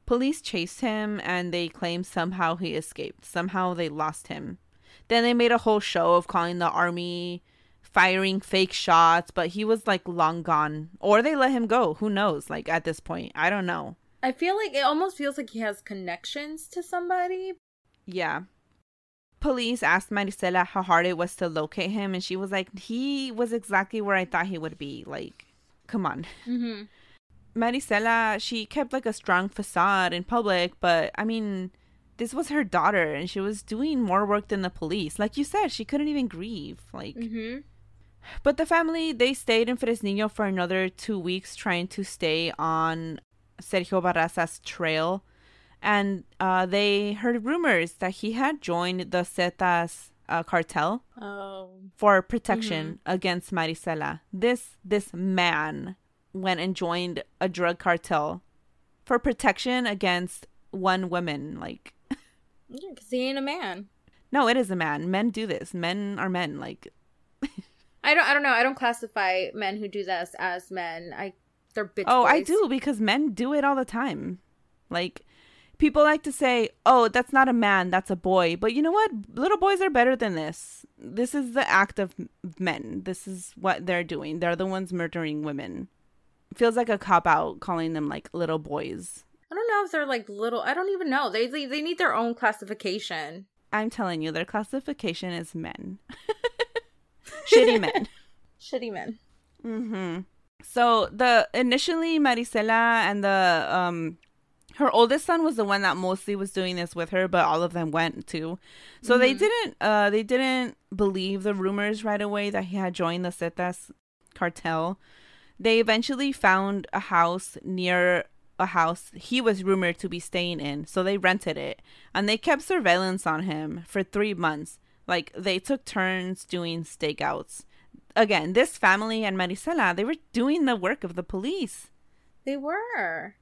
Police chased him and they claimed somehow he escaped. Somehow they lost him. Then they made a whole show of calling the army firing fake shots, but he was like long gone. Or they let him go. Who knows? Like at this point. I don't know. I feel like it almost feels like he has connections to somebody. Yeah. Police asked Marisela how hard it was to locate him, and she was like, he was exactly where I thought he would be. Like, come on. Mm-hmm. Marisela, she kept like a strong facade in public, but I mean, this was her daughter, and she was doing more work than the police. Like you said, she couldn't even grieve. Like, Mm-hmm. but the family, they stayed in Fresnillo for another two weeks trying to stay on Sergio Barraza's trail. And uh, they heard rumors that he had joined the Zetas uh, cartel Oh. for protection against Marisela. This this man went and joined a drug cartel for protection against one woman. Like, Yeah, because he ain't a man. no, it is a man. Men do this. Men are men. Like, I don't. I don't know. I don't classify men who do this as men. I they're bitch. Oh, I do because men do it all the time. Like people like to say, "Oh, that's not a man, that's a boy." But you know what? Little boys are better than this. This is the act of men. This is what they're doing. They're the ones murdering women. feels like a cop out calling them like little boys. I don't know if they're like little. I don't even know. They they, they need their own classification. I'm telling you, their classification is men. Shitty men. Shitty men. Mm-hmm. So the initially Marisela and the um her oldest son was the one that mostly was doing this with her, but all of them went too. So they Mhm. didn't uh they didn't believe the rumors right away that he had joined the Zetas cartel. They eventually found a house near a house he was rumored to be staying in, so they rented it and they kept surveillance on him for 3 months. Like they took turns doing stakeouts. Again, this family and Marisela, they were doing the work of the police They were.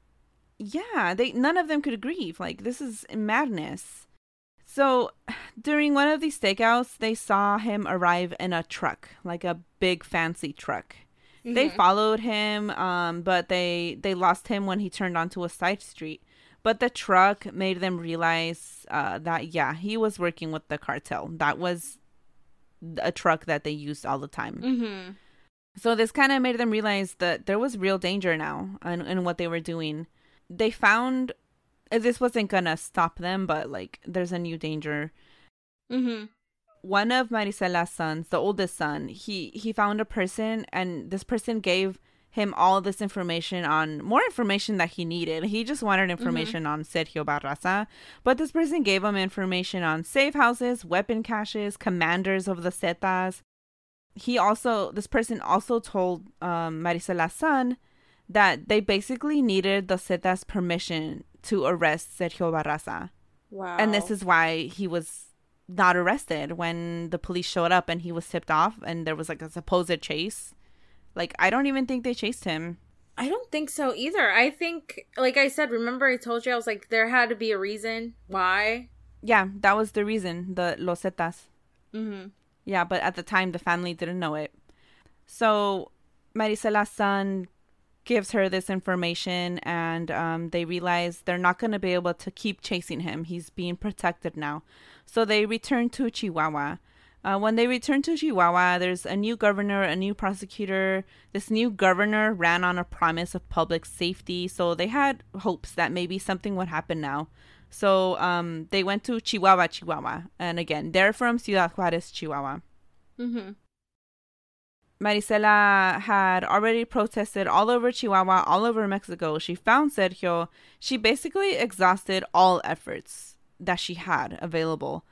Yeah they none of them could grieve like this is madness so during one of these stakeouts they saw him arrive in a truck like a big fancy truck they Mhm. followed him um but they they lost him when he turned onto a side street but the truck made them realize uh, that yeah he was working with the cartel that was a truck that they used all the time Mm-hmm. so this kind of made them realize that there was real danger now in, in what they were doing. They found uh, this wasn't gonna stop them, but like there's a new danger. Mm-hmm. One of Marisela's sons, the oldest son, he he found a person, and this person gave him all this information on more information that he needed. He just wanted information on Sergio Barraza, but this person gave him information on safe houses, weapon caches, commanders of the Zetas. He also, this person also told um, Marisela's son that they basically needed the Zetas' permission to arrest Sergio Barraza. Wow. And this is why he was not arrested when the police showed up and he was tipped off and there was like a supposed chase. Like, I don't even think they chased him. I don't think so either. I think, like I said, remember I told you I was like, there had to be a reason why. Yeah, that was the reason, the Los Zetas. Mm-hmm. Yeah, but at the time, the family didn't know it. So Marisela's son gives her this information, and um, they realize they're not going to be able to keep chasing him. He's being protected now. So they return to Chihuahua. Uh, when they return to Chihuahua, there's a new governor, a new prosecutor. This new governor ran on a promise of public safety, so they had hopes that maybe something would happen now. So um, they went to Chihuahua, Chihuahua, and again, they're from Ciudad Juarez, Chihuahua. Mm-hmm. Marisela had already protested all over Chihuahua, all over Mexico. She found Sergio. She basically exhausted all efforts that she had available.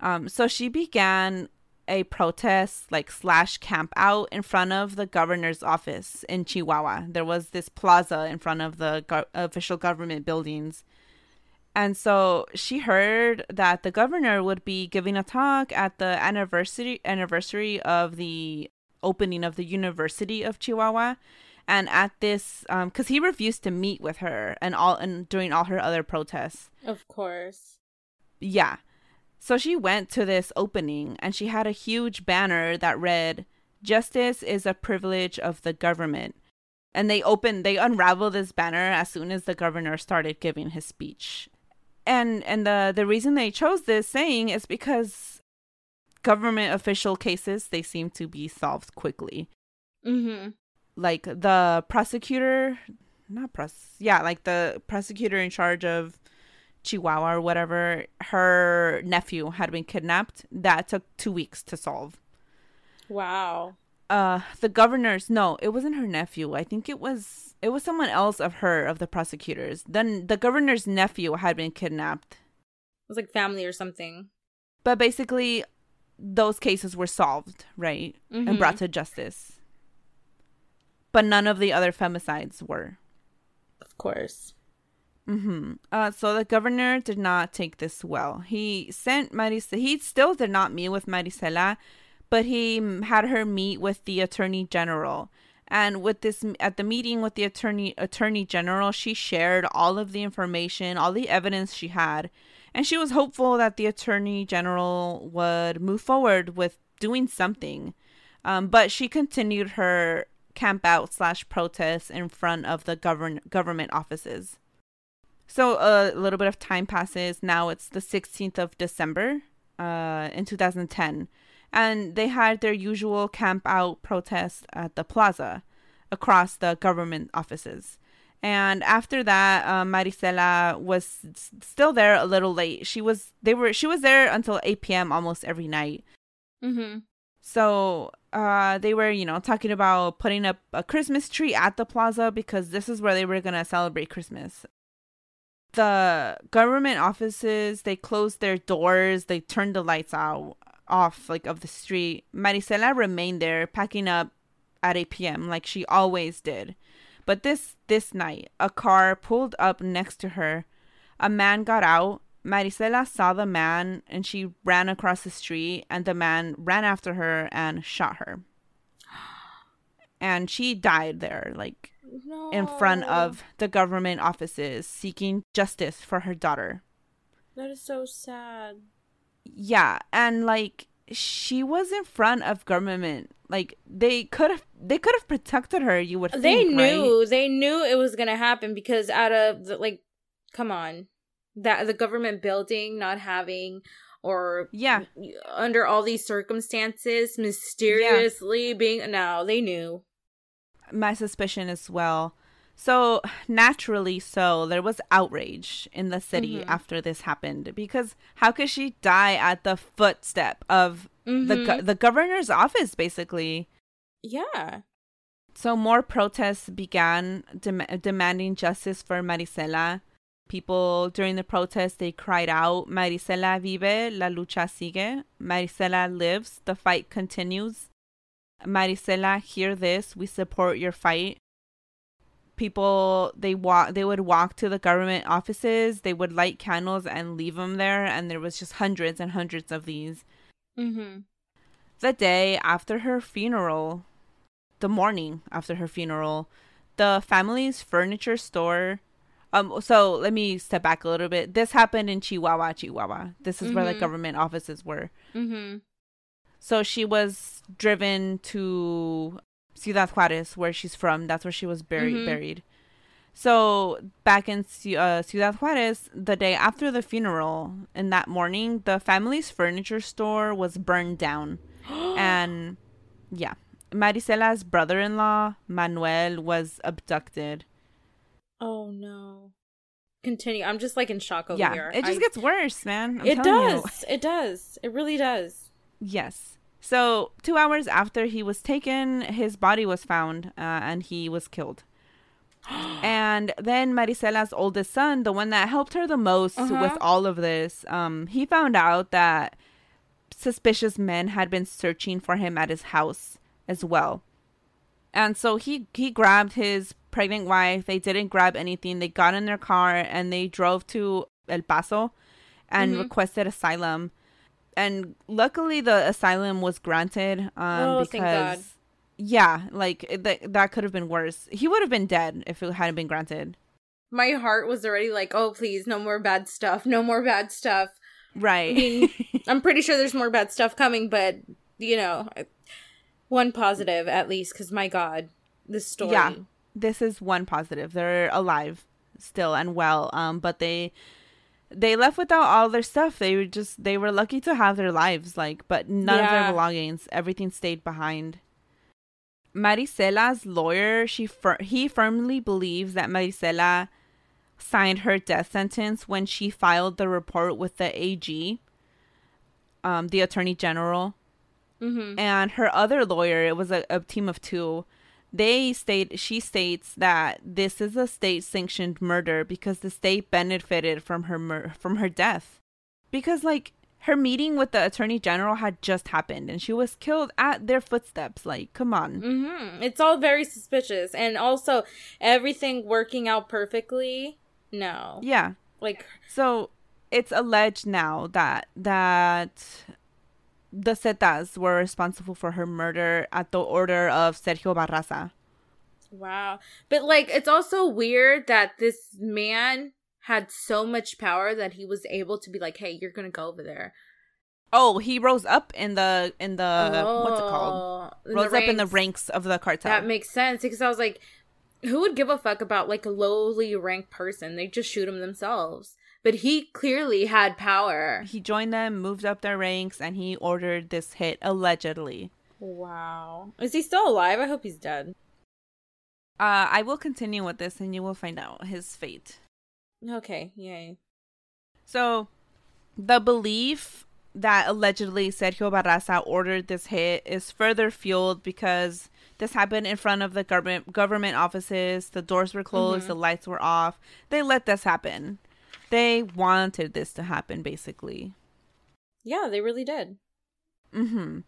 Um, so she began a protest, like slash camp out in front of the governor's office in Chihuahua. There was this plaza in front of the go- official government buildings. And so she heard that the governor would be giving a talk at the anniversary anniversary of the opening of the University of Chihuahua. And at this, um, because he refused to meet with her and all and during all her other protests, Of course. yeah. So she went to this opening and she had a huge banner that read, Justice is a privilege of the government. And they opened, they unraveled this banner as soon as the governor started giving his speech. And and the the reason they chose this saying is because government official cases they seem to be solved quickly. Mm-hmm. Like the prosecutor, not pros, yeah, like the prosecutor in charge of Chihuahua or whatever, her nephew had been kidnapped. That took two weeks to solve. Wow. Uh, the governor's no, it wasn't her nephew. I think it was it was someone else of her of the prosecutors. Then the governor's nephew had been kidnapped, It was like family or something. but basically, those cases were solved, right, and Mhm. brought to justice. But none of the other femicides were. Of course. Mm-hmm. Uh, so the governor did not take this well. He sent Marisa. He still did not meet with Marisela, but he had her meet with the attorney general. And with this, at the meeting with the attorney attorney general, she shared all of the information, all the evidence she had, and she was hopeful that the attorney general would move forward with doing something. Um, but she continued her camp out slash protest in front of the govern government offices. So a little bit of time passes. Now it's the 16th of December uh, in 2010. And they had their usual camp out protest at the plaza across the government offices. And after that, uh, Marisela was still there a little late. She was they were she was there until 8 p.m. almost every night. Mm-hmm. So uh, they were, you know, talking about putting up a Christmas tree at the plaza because this is where they were gonna celebrate Christmas. the government offices they closed their doors, they turned the lights out off like of the street. Marisela remained there packing up at 8 p.m. like she always did. But this this night, a car pulled up next to her. A man got out. Marisela saw the man and she ran across the street and the man ran after her and shot her. And she died there like No. in front of the government offices seeking justice for her daughter. That is so sad. Yeah, and like she was in front of government. Like they could have they could have protected her, you would think, they right? knew they knew it was gonna happen because out of the, like come on that the government building not having or Yeah. under all these circumstances mysteriously being no they knew my suspicion as well. So naturally, so there was outrage in the city Mhm. after this happened because how could she die at the footstep of the Mhm. go- the governor's office, basically? yeah So more protests began dem- demanding justice for Marisela. People during the protest they cried out, "Marisela vive, la lucha sigue. Marisela lives, the fight continues. Marisela, hear this, we support your fight." People they walk they would walk to the government offices, they would light candles and leave them there and there was just hundreds and hundreds of these mm-hmm the day after her funeral, the morning after her funeral, the family's furniture store. Um, so let me step back a little bit. This happened in Chihuahua, Chihuahua. This is where the Mhm. government offices were. mm-hmm So she was driven to Ciudad Juarez, where she's from. That's where she was buried. Mhm. Buried. So back in uh, Ciudad Juarez, the day after the funeral, in that morning, the family's furniture store was burned down and yeah marisela's brother-in-law manuel was abducted oh no continue i'm just like in shock over yeah here it just I- gets worse man I'm it telling you. does it does it really does yes so two hours after he was taken his body was found uh, and he was killed. And then marisela's oldest son the one that helped her the most Uh-huh. with all of this um he found out that suspicious men had been searching for him at his house as well. And so he he grabbed his pregnant wife. They didn't grab anything. They got in their car and they drove to el paso and Mhm. requested asylum and luckily the asylum was granted um Oh, because thank God. yeah like that that could have been worse he would have been dead if it hadn't been granted my heart was already like oh please no more bad stuff no more bad stuff right I mean, I'm pretty sure there's more bad stuff coming, but you know, one positive at least. Because my God, this story. Yeah. this is one positive they're alive still and well um but they they left without all their stuff. They were just they were lucky to have their lives like but none of their belongings. Everything stayed behind. Marisela's lawyer she fir- he firmly believes that marisela signed her death sentence when she filed the report with the ag um the attorney general. Mm-hmm. and her other lawyer it was a, a team of two they state she states that this is a state sanctioned murder because the state benefited from her mur- from her death. Because like her meeting with the attorney general had just happened and she was killed at their footsteps. Like come on. Mm-hmm. It's all very suspicious, and also everything working out perfectly. No, yeah. Like so it's alleged now that that the Zetas were responsible for her murder at the order of Sergio Barraza. wow, but like it's also weird that this man had so much power that he was able to be like, "Hey, you're gonna go over there." Oh, he rose up in the in the what's it called? Oh, Rose up in the ranks. ranks of the cartel. That makes sense because I was like, who would give a fuck about like a lowly ranked person? They just shoot him themselves. But he clearly had power. he joined them, moved up their ranks, and he ordered this hit allegedly. Wow. Is he still alive? I hope he's dead. Uh, I will continue with this, and you will find out his fate. Okay, yay. So, the belief that allegedly Sergio Barraza ordered this hit is further fueled because this happened in front of the government government offices. The doors were closed, Mhm. the lights were off. They let this happen. They wanted this to happen, basically. Yeah, they really did. Mm-hmm.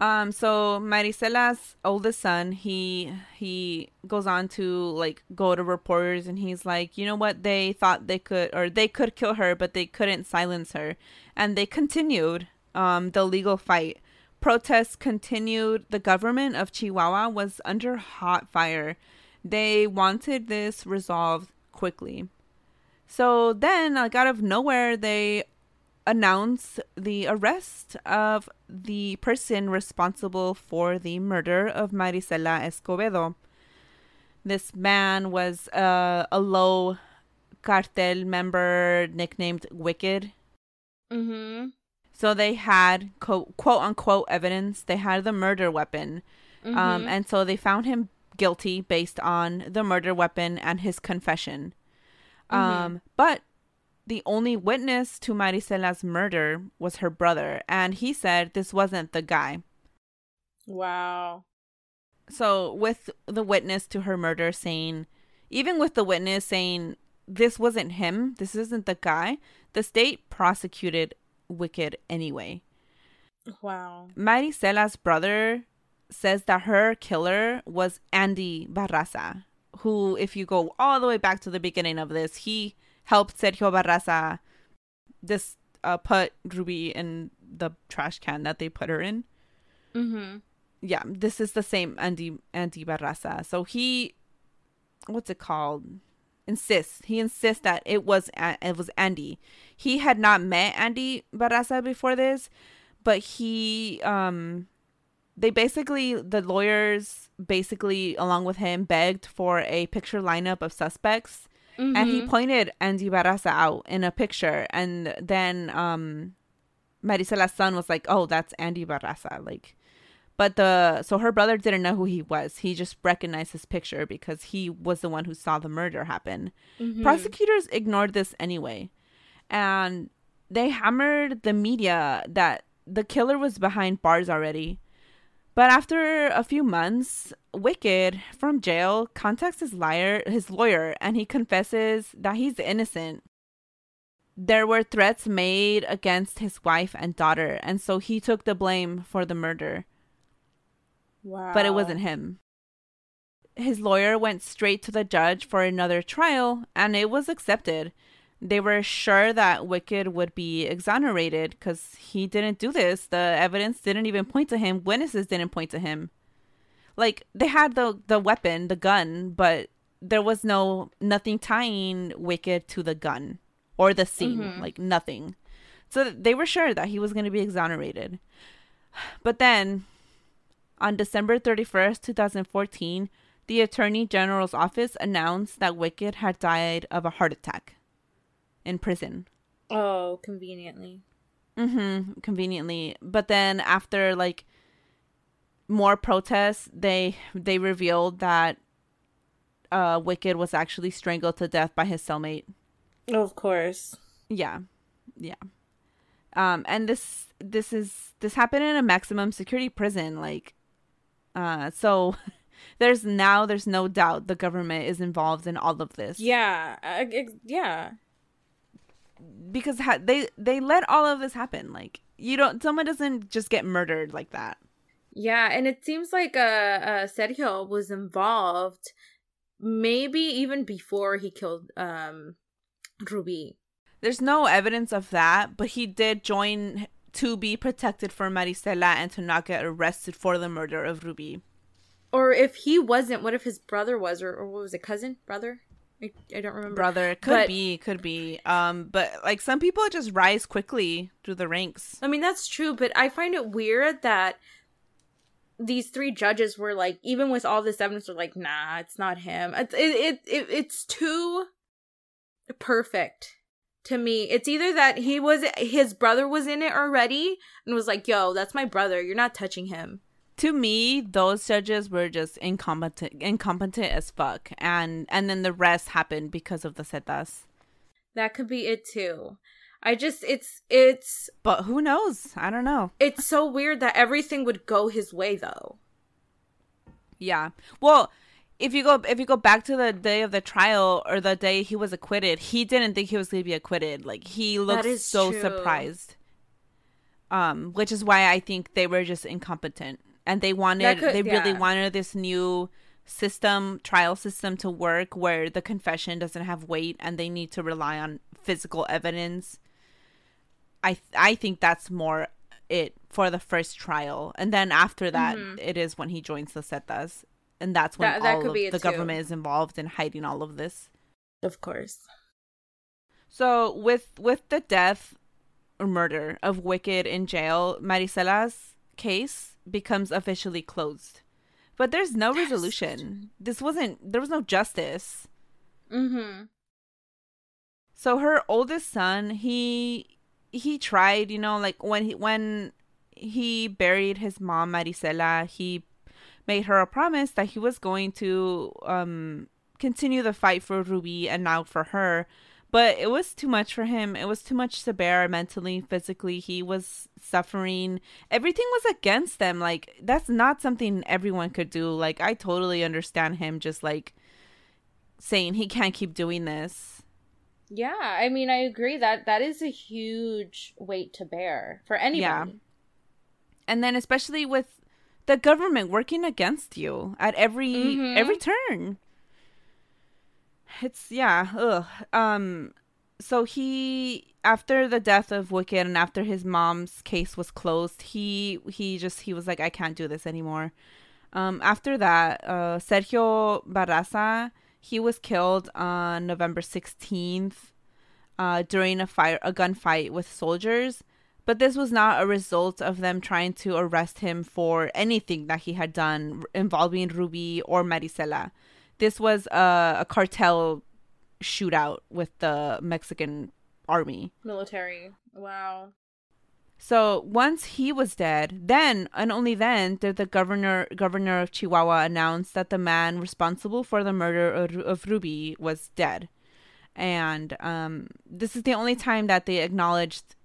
Um, so Marisela's oldest son, he he goes on to like go to reporters and he's like, you know what, they thought they could or they could kill her, but they couldn't silence her. And they continued um the legal fight. Protests continued. The government of Chihuahua was under hot fire. They wanted this resolved quickly. So then, like out of nowhere, they announce the arrest of the person responsible for the murder of Marisela Escobedo. This man was uh, a low cartel member nicknamed Wicked. Mm-hmm. So they had quote, quote unquote evidence. They had the murder weapon. Mm-hmm. Um, and so they found him guilty based on the murder weapon and his confession. Um, but the only witness to Marisela's murder was her brother, and he said this wasn't the guy. wow. So, with the witness to her murder saying, even with the witness saying this wasn't him, this isn't the guy, the state prosecuted Wicked anyway. Wow. Marisela's brother says that her killer was Andy Barraza, who, if you go all the way back to the beginning of this, he helped Sergio Barraza this uh, put Ruby in the trash can that they put her in. Mm-hmm. Yeah, this is the same Andy Andy Barraza. So he, what's it called? Insists he insists that it was it was Andy. He had not met Andy Barraza before this, but he um they basically the lawyers basically along with him begged for a picture lineup of suspects and Mm-hmm. he pointed Andy Barraza out in a picture and then um Marisela's son was like oh that's Andy Barraza like but the so her brother didn't know who he was he just recognized his picture because he was the one who saw the murder happen Mm-hmm. prosecutors ignored this anyway and they hammered the media that the killer was behind bars already but after a few months, Wicked from jail contacts his liar, his lawyer, and he confesses that he's innocent. There were threats made against his wife and daughter, and so he took the blame for the murder, Wow. but it wasn't him. His lawyer went straight to the judge for another trial, and it was accepted. They were sure that Wicked would be exonerated because he didn't do this. The evidence didn't even point to him. Witnesses didn't point to him. Like they had the the weapon, the gun, but there was no nothing tying Wicked to the gun or the scene. Mhm. Like nothing. So they were sure that he was going to be exonerated. But then on December 31st, 2014, the Attorney General's office announced that Wicked had died of a heart attack in prison. Oh, conveniently. Mm-hmm. Conveniently. But then after like more protests, they they revealed that uh Wicked was actually strangled to death by his cellmate. Of course. Yeah. Yeah. Um and this this is this happened in a maximum security prison like uh so there's now there's no doubt the government is involved in all of this. Yeah. Ex- yeah. Because ha- they they let all of this happen like you don't someone doesn't just get murdered like that. Yeah, and it seems like uh, uh Sergio was involved maybe even before he killed um Ruby. There's no evidence of that, but he did join to be protected for Marisela and to not get arrested for the murder of Ruby. Or if he wasn't, what if his brother was or, or what was it, cousin? Brother? I, I don't remember. Brother, could But- be, could be. Um, but like some people just rise quickly through the ranks. I mean, that's true, but I find it weird that these three judges were like, even with all this evidence, are like, nah, it's not him. It's it, it, it it's too perfect to me. It's either that he was his brother was in it already and was like, yo, that's my brother. You're not touching him. To me, those judges were just incompetent, incompetent as fuck, and and then the rest happened because of the Zetas. That could be it too. I just it's it's But who knows? I don't know. it's so weird that everything would go his way though. Yeah. Well, if you go if you go back to the day of the trial or the day he was acquitted, he didn't think he was going to be acquitted. Like he looked so true. surprised. Um, which is why I think they were just incompetent, and they wanted could- they really yeah. wanted this new system trial system to work where the confession doesn't have weight and they need to rely on physical evidence. I I think that's more it for the first trial, and then after that, it is when he joins the Zetas and that's when Mm-hmm. That- that all of the too. government is involved in hiding all of this. Of course. So with with the death or murder of Wicked in jail, Marisela's case becomes officially closed. But there's no resolution. This wasn't there was no justice. Mm-hmm. So her oldest son, he he tried, you know, like when he when he buried his mom Marisela, he made her a promise that he was going to um continue the fight for Ruby and now for her. But it was too much for him. It was too much to bear mentally, physically. He was suffering. Everything was against them. Like that's not something everyone could do. Like I totally understand him just like saying he can't keep doing this. Yeah, I mean, I agree that that is a huge weight to bear for anybody. and then especially with the government working against you at every Mhm. every turn it's yeah ugh. um so he after the death of wicked and after his mom's case was closed he he just he was like i can't do this anymore um after that uh sergio barraza he was killed on november 16th uh during a fire a gunfight with soldiers but this was not a result of them trying to arrest him for anything that he had done involving Ruby or Marisela. This was a, a cartel shootout with the Mexican army. Military. Wow. So once he was dead, then and only then did the governor governor of Chihuahua announce that the man responsible for the murder of, of Ruby was dead, and um, this is the only time that they acknowledged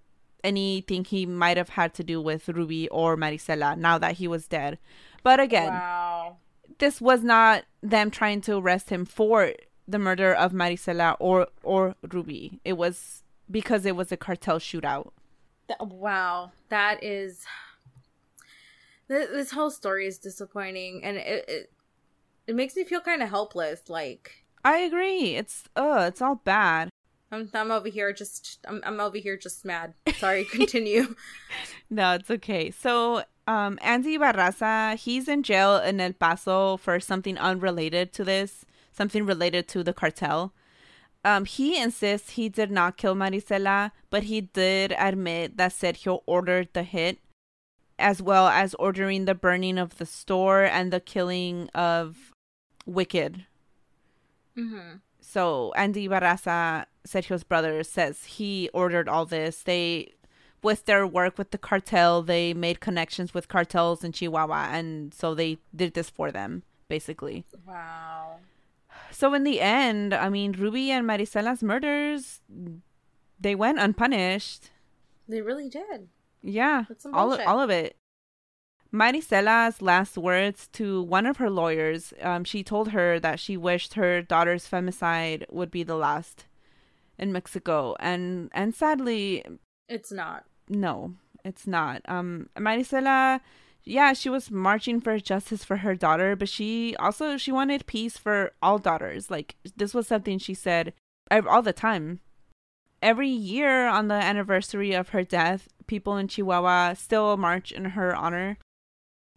anything he might have had to do with Ruby or Marisela. Now that he was dead, but again, Wow. This was not them trying to arrest him for the murder of Marisela or or Ruby. It was because it was a cartel shootout. Wow. That is. This whole story is disappointing, and it it, it makes me feel kind of helpless. Like I agree. It's uh it's all bad. I'm I'm over here just I'm I'm over here just mad. Sorry, continue. No, it's okay. So, um Andy Barraza, he's in jail in El Paso for something unrelated to this, something related to the cartel. Um he insists he did not kill Marisela, but he did admit that Sergio ordered the hit as well as ordering the burning of the store and the killing of Wicked, mm-hmm. so Andy Barraza, Sergio's brother, says he ordered all this. They, with their work with the cartel, they made connections with cartels in Chihuahua, and so they did this for them, basically. Wow. So in the end, I mean, Ruby and Marisela's murders, they went unpunished. They really did. Yeah, all of, all of it. Marisela's last words to one of her lawyers, um, she told her that she wished her daughter's femicide would be the last in Mexico, and and sadly, It's not. No, it's not. Um, Marisela, yeah, she was marching for justice for her daughter, but she also she wanted peace for all daughters. Like this was something she said all the time. Every year on the anniversary of her death, people in Chihuahua still march in her honor.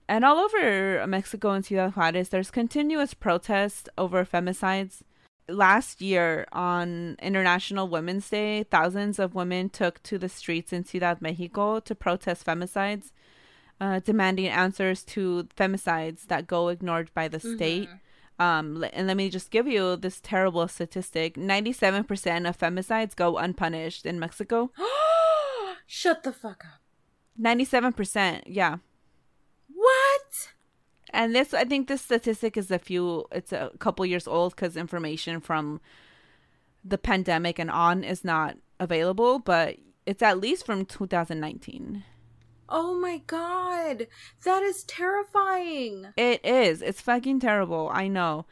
And all over Mexico and Ciudad Juarez, there's continuous protests over femicides. Last year, on International Women's Day, thousands of women took to the streets in Ciudad Mexico to protest femicides, uh, demanding answers to femicides that go ignored by the state. Um, and let me just give you this terrible statistic 97% of femicides go unpunished in Mexico. Shut the fuck up. 97%, yeah. What? And this, I think this statistic is a few, it's a couple years old because information from the pandemic and on is not available, but it's at least from 2019. Oh my god. That is terrifying. It is. It's fucking terrible. I know.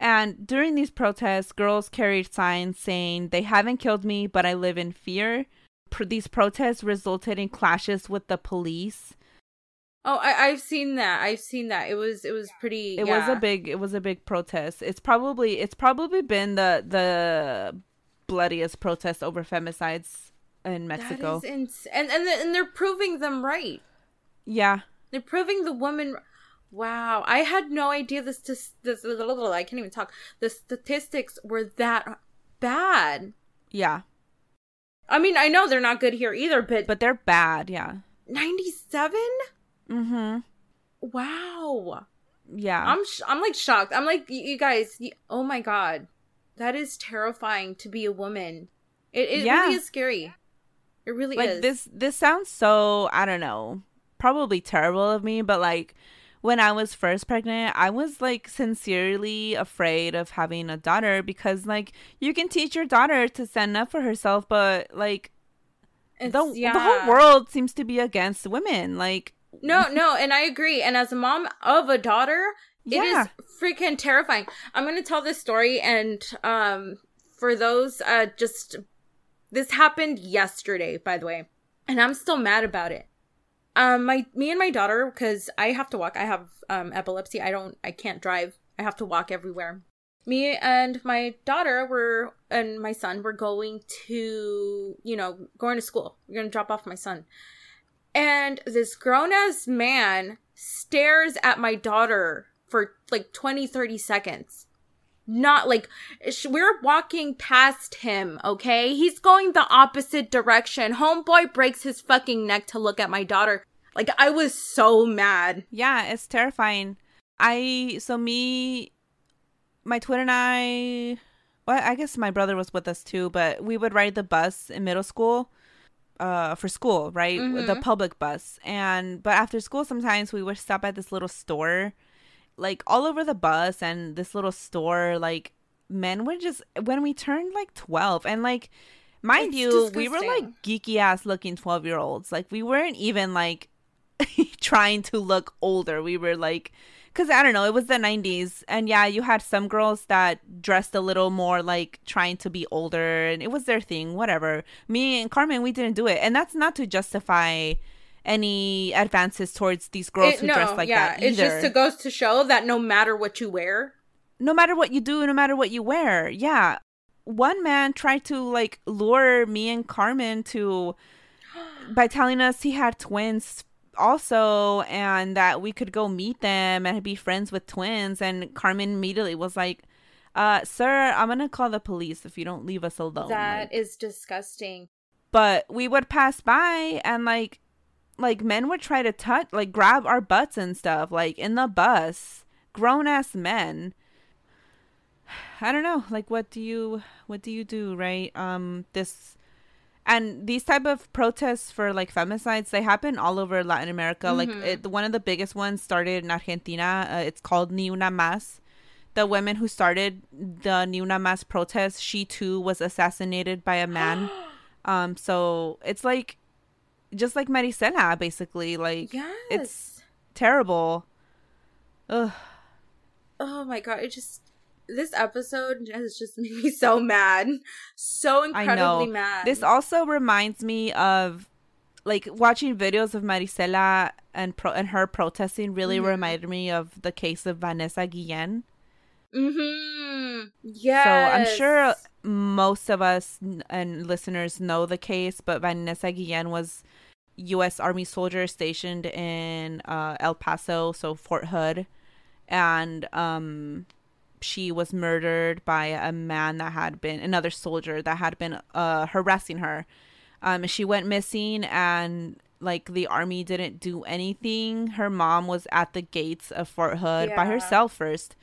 And during these protests, girls carried signs saying, They haven't killed me, but I live in fear. Pr- these protests resulted in clashes with the police. Oh, I, I've seen that. I've seen that. It was it was pretty. It yeah. was a big it was a big protest. It's probably it's probably been the the bloodiest protest over femicides in Mexico. That is ins- and and and they're proving them right. yeah. They're proving the woman. Wow, I had no idea this this this I can't even talk. The statistics were that bad. Yeah. I mean, I know they're not good here either, but But they're bad, yeah. ninety seven. Mhm. Wow, Yeah. I'm sh- I'm like shocked. I'm like you, guys. You, oh my god, that is terrifying to be a woman. It it Yeah. really is scary. It really like is. this this sounds so i don't know probably terrible of me but like when i was first pregnant i was like sincerely afraid of having a daughter because like you can teach your daughter to stand up for herself but like It's- the, the whole world seems to be against women like No, no, and I agree. And as a mom of a daughter, Yeah. it is freaking terrifying. I'm gonna tell this story, and um, for those, uh, just this happened yesterday, by the way, and I'm still mad about it. Um, my me and my daughter, because I have to walk. I have um epilepsy. I don't. I can't drive. I have to walk everywhere. Me and my daughter were and my son were going to, you know, going to school. We're gonna drop off my son and this grown ass man stares at my daughter for like 20 30 seconds. Not like we're walking past him okay? He's going the opposite direction. Homeboy breaks his fucking neck to look at my daughter. Like i was so mad. Yeah it's terrifying. I so me my twin and i well i guess my brother was with us too but we would ride the bus in middle school uh for school right? The Mhm. public bus. And but after school sometimes we would stop at this little store. Like all over the bus and this little store like men would just when we turned like 12 and like mind It's you we were like geeky ass looking 12 year olds like we weren't even like trying to look older. We were like because i don't know it was the 90s and yeah you had some girls that dressed a little more like trying to be older and it was their thing whatever me and carmen we didn't do it and that's not to justify any advances towards these girls It- who no dress like yeah that either it's just to goes to show that no matter what you wear no matter what you do, no matter what you wear. Yeah. One man tried to like lure me and Carmen to by telling us he had twins also and that we could go meet them and be friends with twins. And Carmen immediately was like uh sir, I'm to call the police if you don't leave us alone. That Like, is disgusting. but we would pass by and like like men would try to touch like grab our butts and stuff like in the bus. Grown ass men. I don't know. Like what do you what do you do right? Um this and these type of protests for like femicides they happen all over latin america like Mhm. it, one of the biggest ones started in argentina uh, it's called ni una más the woman who started the ni una más protest she too was assassinated by a man um, so it's like just like Marisela, basically. Like yes it's terrible. Ugh. oh my god it just this episode has just made me so mad so incredibly mad This also reminds me of like watching videos of Marisela and pro- and her protesting really Mhm. reminded me of the case of Vanessa Guillen. mm-hmm yes So I'm sure most of us and listeners know the case, but Vanessa Guillen was U.S. Army soldier stationed in uh, El Paso, so Fort Hood, and um, she was murdered by a man that had been another soldier that had been uh, harassing her. Um, she went missing, and like the army didn't do anything. Her mom was at the gates of Fort Hood by herself first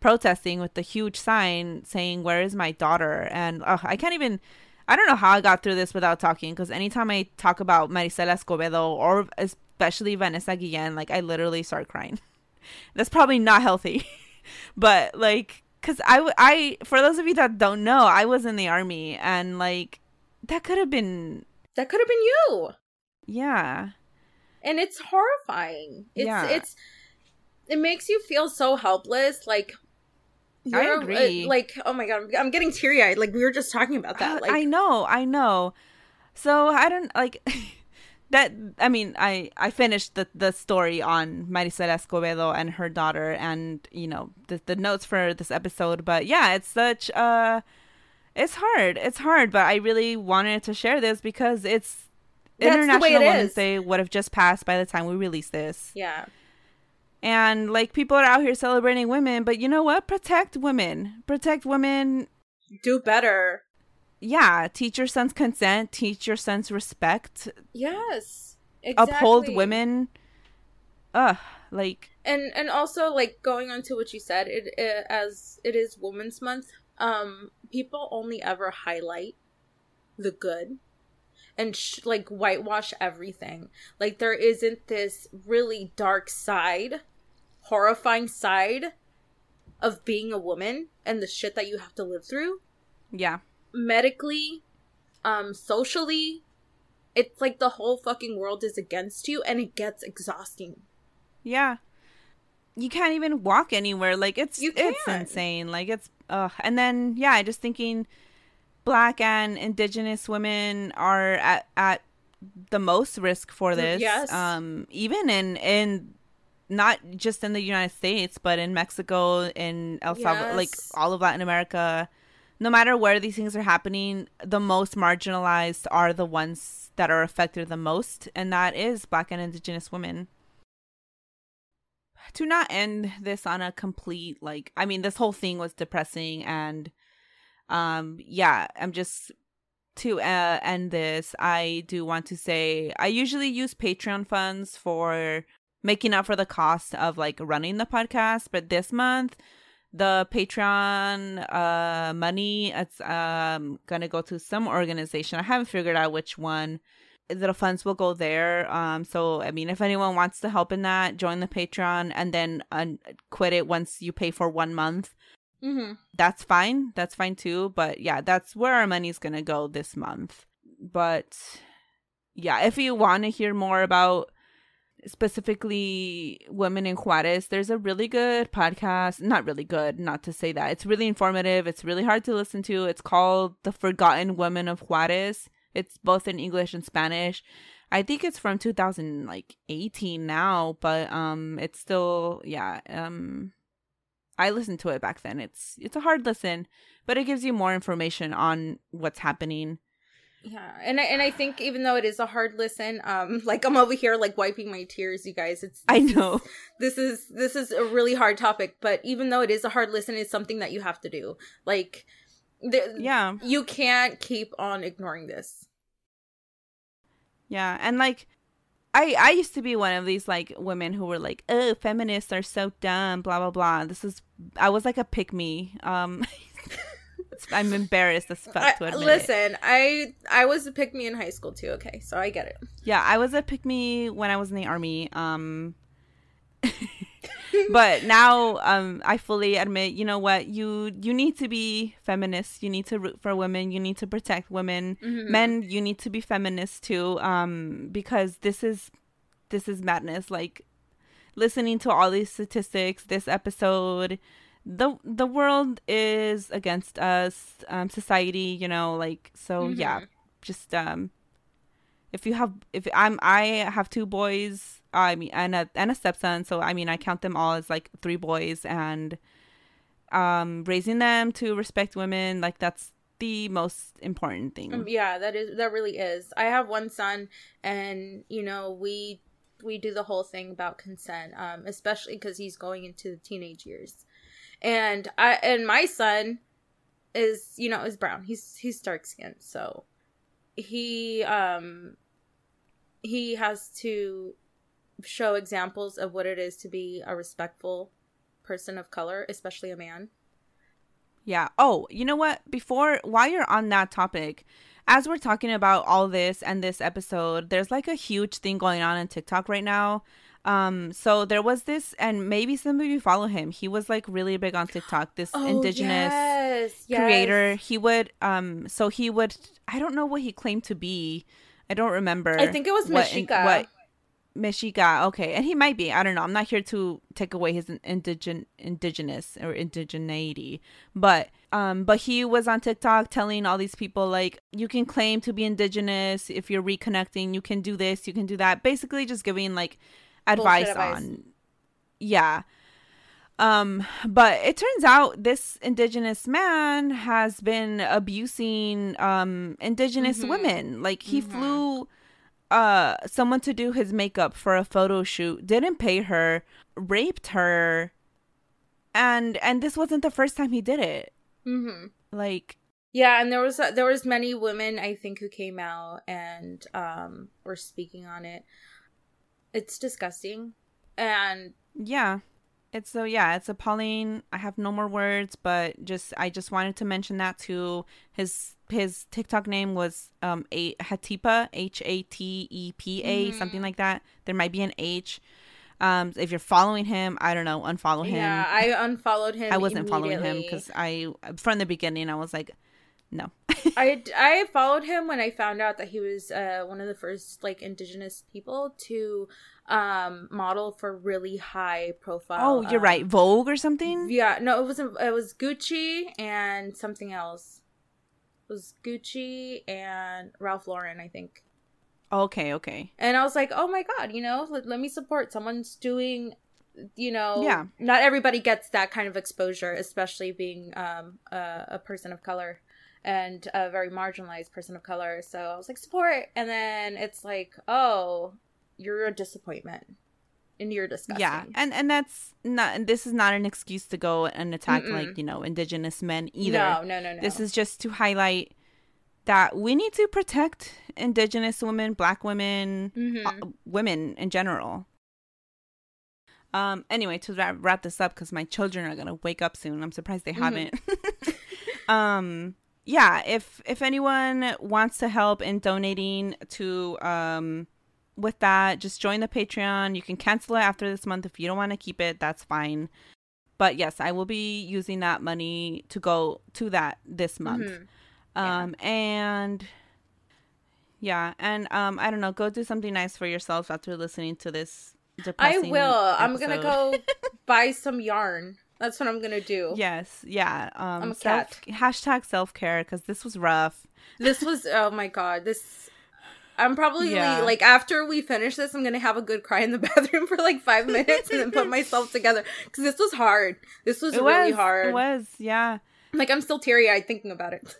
protesting with the huge sign saying where is my daughter and ugh, i can't even i don't know how i got through this without talking because anytime i talk about marisela escobedo or especially vanessa guillen like i literally start crying that's probably not healthy but like because I, I for those of you that don't know i was in the army and like that could have been that could have been you yeah and it's horrifying it's Yeah. it's it makes you feel so helpless like I uh, agree. like, oh my god, I'm- I'm getting teary eyed. Like we were just talking about that. Uh, Like, I know, I know. So I don't like that. I mean, I I finished the the story on Marisela Escobedo and her daughter, and you know the the notes for this episode. But yeah, it's such uh, it's hard. It's hard, but I really wanted to share this because it's That's International it Women's is. Day would have just passed by the time we release this. yeah, And like people are out here celebrating women, but you know what? Protect women. Protect women do better. Yeah, teach your son's consent, teach your son's respect, Yes, uphold women. Ugh, like and and also like going on to what you said it, it as it is women's month um people only ever highlight the good and sh- like whitewash everything. Like there isn't this really dark side horrifying side of being a woman and the shit that you have to live through. Yeah, medically um socially it's like the whole fucking world is against you and it gets exhausting yeah. You can't even walk anywhere. Like it's You it's insane. Like it's ugh. And then yeah, just thinking, black and indigenous women are at at the most risk for this. Yes. Um, even in in not just in the United States, but in Mexico, in El Salvador, like all of Latin America. No matter where these things are happening, the most marginalized are the ones that are affected the most, and that is Black and Indigenous women. To not end this on a complete like, I mean, this whole thing was depressing, and um, yeah, I'm just to uh, end this. I do want to say I usually use Patreon funds for making up for the cost of like running the podcast, but this month the Patreon uh money it's um gonna go to some organization. I haven't figured out which one. The funds will go there. Um so I mean if anyone wants to help in that, join the Patreon and then uh, quit it once you pay for one month. mm-hmm. That's fine. That's fine too. But yeah, that's where our money's gonna go this month. But yeah, if you want to hear more about specifically women in Juarez, there's a really good podcast. Not really good, not to say that. It's really informative. It's really hard to listen to. It's called The Forgotten Women of Juarez. It's both in English and Spanish. I think it's from 2018 now, but um it's still yeah, um I listened to it back then. It's it's a hard listen, but it gives you more information on what's happening. Yeah, and I, and I think even though it is a hard listen, um, like I'm over here like wiping my tears, you guys. It's I know. this is this is a really hard topic, but even though it is a hard listen, it's something that you have to do. Like, the, Yeah. you can't keep on ignoring this. Yeah, and like I I used to be one of these like women who were like, "Oh, feminists are so dumb, blah blah blah." This is I was like a pick me. Um I'm embarrassed as fuck I, to admit it. listen, I I was a pick me in high school too. Okay, so I get it. Yeah, I was a pick me when I was in the army. Um but now um I fully admit, you know what, you you need to be feminist. You need to root for women. You need to protect women. Mhm. Men, you need to be feminist too. Um because this is this is madness. Like listening to all these statistics, this episode, the the world is against us, um society, you know, like so yeah, Mhm. just um if you have if i'm i have two boys i mean and a and a stepson so i mean i count them all as like three boys and um raising them to respect women like that's the most important thing Um, yeah, that is that really is. I have one son, and you know we we do the whole thing about consent, um, especially because he's going into the teenage years, and I and my son is you know is brown. He's he's dark skinned, so he um he has to show examples of what it is to be a respectful person of color, especially a man. Yeah. Oh, you know what? Before, while you're on that topic, as we're talking about all this and this episode, there's like a huge thing going on in TikTok right now. Um, so there was this, and maybe some of you follow him. He was like really big on TikTok. This indigenous Oh, yes, yes. creator. He would, um, so he would. I don't know what he claimed to be. I don't remember. I think it was what- Mashika. What Mexica. Okay, and he might be. I don't know. I'm not here to take away his indigen indigenous or indigeneity, but um, but he was on TikTok telling all these people like you can claim to be indigenous if you're reconnecting. You can do this. You can do that. Basically, just giving like advice, advice. on. Yeah. Um, but it turns out this indigenous man has been abusing um indigenous Mhm. women. Like he Mhm. flew uh someone to do his makeup for a photo shoot, didn't pay her, raped her, and and this wasn't the first time he did it. Mm-hmm. Like Yeah, and there was there was many women I think who came out and um were speaking on it. It's disgusting, and yeah. It's so yeah, it's appalling. I have no more words, but just I just wanted to mention that too. His his TikTok name was um a Hatipa H A T E P A Mhm. something like that. There might be an H. Um, if you're following him, I don't know, unfollow him. yeah, I unfollowed him. I wasn't following him because I from the beginning I was like, no. I I followed him when I found out that he was uh one of the first like indigenous people to um model for really high profile. oh, you're um, right, Vogue or something. Yeah, no, it wasn't. It was Gucci and something else. It was Gucci and Ralph Lauren, I think. Okay, okay. And I was like, oh my god, you know, let, let me support someone's doing. You know, Yeah. Not everybody gets that kind of exposure, especially being um a, a person of color and a very marginalized person of color. So I was like, support, and then it's like, oh, you're a disappointment, and you're disgusting. Yeah, and and that's not. and This is not an excuse to go and attack Mm-mm. like you know indigenous men either. No, no, no, no. This is just to highlight that we need to protect indigenous women, black women, Mhm. uh, women in general. Um. Anyway, to wrap, wrap this up, because my children are gonna wake up soon. I'm surprised they Mhm. haven't. um. Yeah. If if anyone wants to help in donating to um with that, just join the Patreon. You can cancel it after this month if you don't want to keep it. That's fine. But yes, I will be using that money to go to that this month. Mhm. Yeah. Um and yeah, and um I don't know, go do something nice for yourself after listening to this I will. I'm gonna go buy some yarn. That's what I'm gonna do. Yes, yeah. Um I'm a self, cat. hashtag self-care cuz this was rough. This was oh my god. This I'm probably Yeah. like after we finish this, I'm gonna have a good cry in the bathroom for like five minutes and then put myself together because this was hard. This was it really was hard. It was, yeah. Like I'm still teary eyed thinking about it.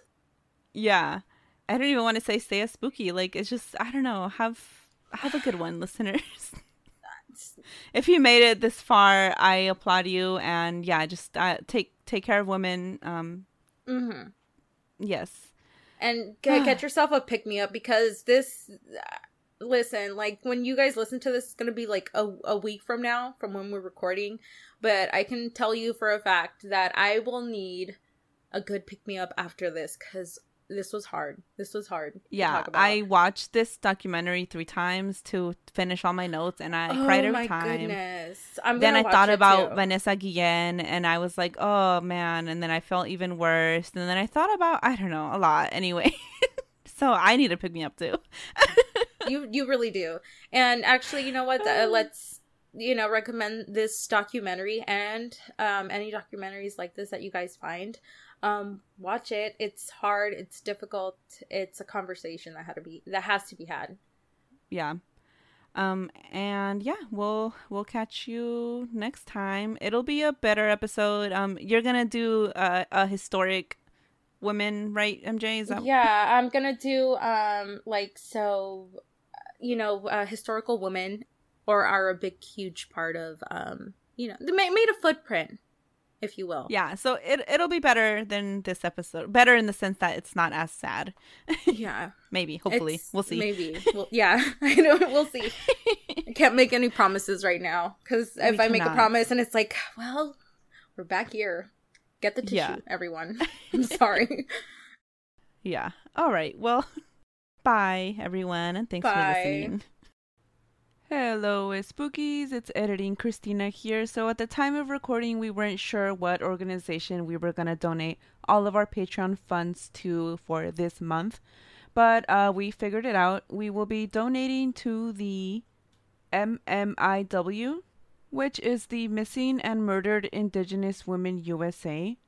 Yeah. I don't even want to say stay as spooky. Like it's just I don't know. Have have a good one, listeners. If you made it this far, I applaud you. And yeah, just uh, take take care of women. Um, hmm yes. And get, get yourself a pick me up because this. Listen, like when you guys listen to this, it's gonna be like a, a week from now from when we're recording. But I can tell you for a fact that I will need a good pick me up after this because this was hard. This was hard. to Yeah, talk about. I watched this documentary three times to finish all my notes, and I cried oh every my time. goodness! I'm Then I thought about too. Vanessa Guillen, and I was like, "Oh man!" And then I felt even worse. And then I thought about I don't know a lot. Anyway, so I need to pick me up too. you you really do. And actually, you know what? Uh, let's you know recommend this documentary and um any documentaries like this that you guys find. Um, watch it. It's hard. It's difficult. It's a conversation that had to be that has to be had. yeah um and yeah we'll we'll catch you next time it'll be a better episode um you're gonna do a, a historic women right mj is that yeah, I'm gonna do um like so, you know, uh, historical women or are a big huge part of um you know they made a footprint, if you will. yeah so it, it'll be better than this episode better in the sense that it's not as sad yeah. maybe hopefully It's- we'll see Maybe. Well, yeah, I know. We'll see. I can't make any promises right now because if We I make a promise and it's like, well, we're back here. Get the tissue, Yeah. everyone. I'm sorry. yeah all right well bye everyone and thanks for Bye. listening Hello, Spookies. It's editing Christina here. So, at the time of recording, we weren't sure what organization we were going to donate all of our Patreon funds to for this month, but uh, we figured it out. We will be donating to the MMIW, which is the Missing and Murdered Indigenous Women USA.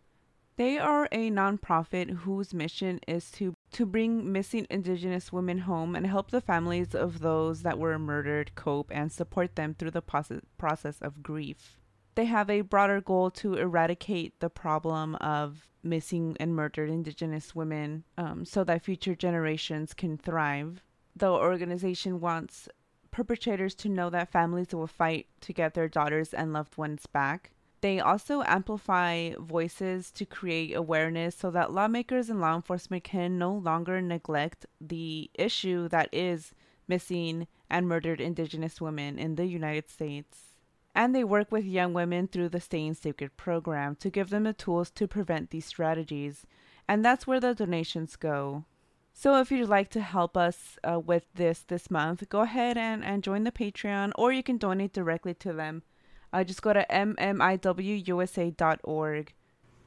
They are a nonprofit whose mission is to, to bring missing Indigenous women home and help the families of those that were murdered cope and support them through the process, process of grief. They have a broader goal to eradicate the problem of missing and murdered Indigenous women um, so that future generations can thrive. The organization wants perpetrators to know that families will fight to get their daughters and loved ones back. They also amplify voices to create awareness so that lawmakers and law enforcement can no longer neglect the issue that is missing and murdered Indigenous women in the United States. And they work with young women through the Staying Sacred program to give them the tools to prevent these strategies. And that's where the donations go. So if you'd like to help us uh, with this this month, go ahead and, and join the Patreon, or you can donate directly to them. Uh, just go to mmiwusa.org.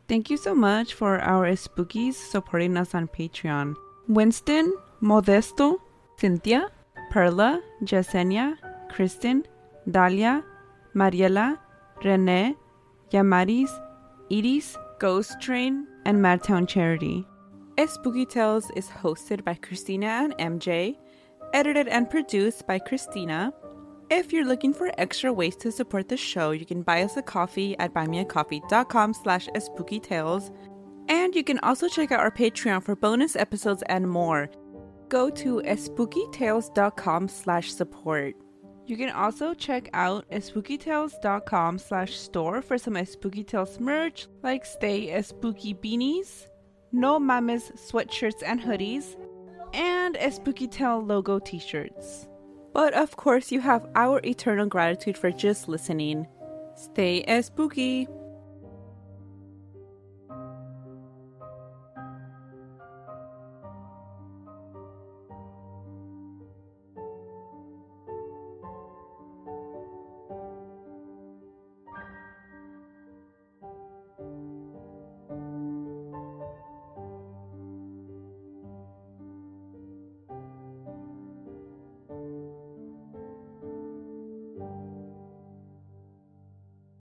Thank you so much for our spookies supporting us on Patreon. Winston, Modesto, Cynthia, Perla, Jasenia, Kristen, Dalia, Mariela, Renee, Yamaris, Iris, Ghost Train, and Madtown Charity. Spooky Tales is hosted by Christina and MJ, edited and produced by Christina. If you're looking for extra ways to support the show, you can buy us a coffee at buymeacoffee.com slash spookytales. And you can also check out our Patreon for bonus episodes and more. Go to spookytales.com slash support. You can also check out spookytales.com slash store for some Spooky Tales merch like Stay Spooky beanies, No Mamas sweatshirts and hoodies, and Spooky Tale logo t-shirts. But of course, you have our eternal gratitude for just listening. Stay as spooky!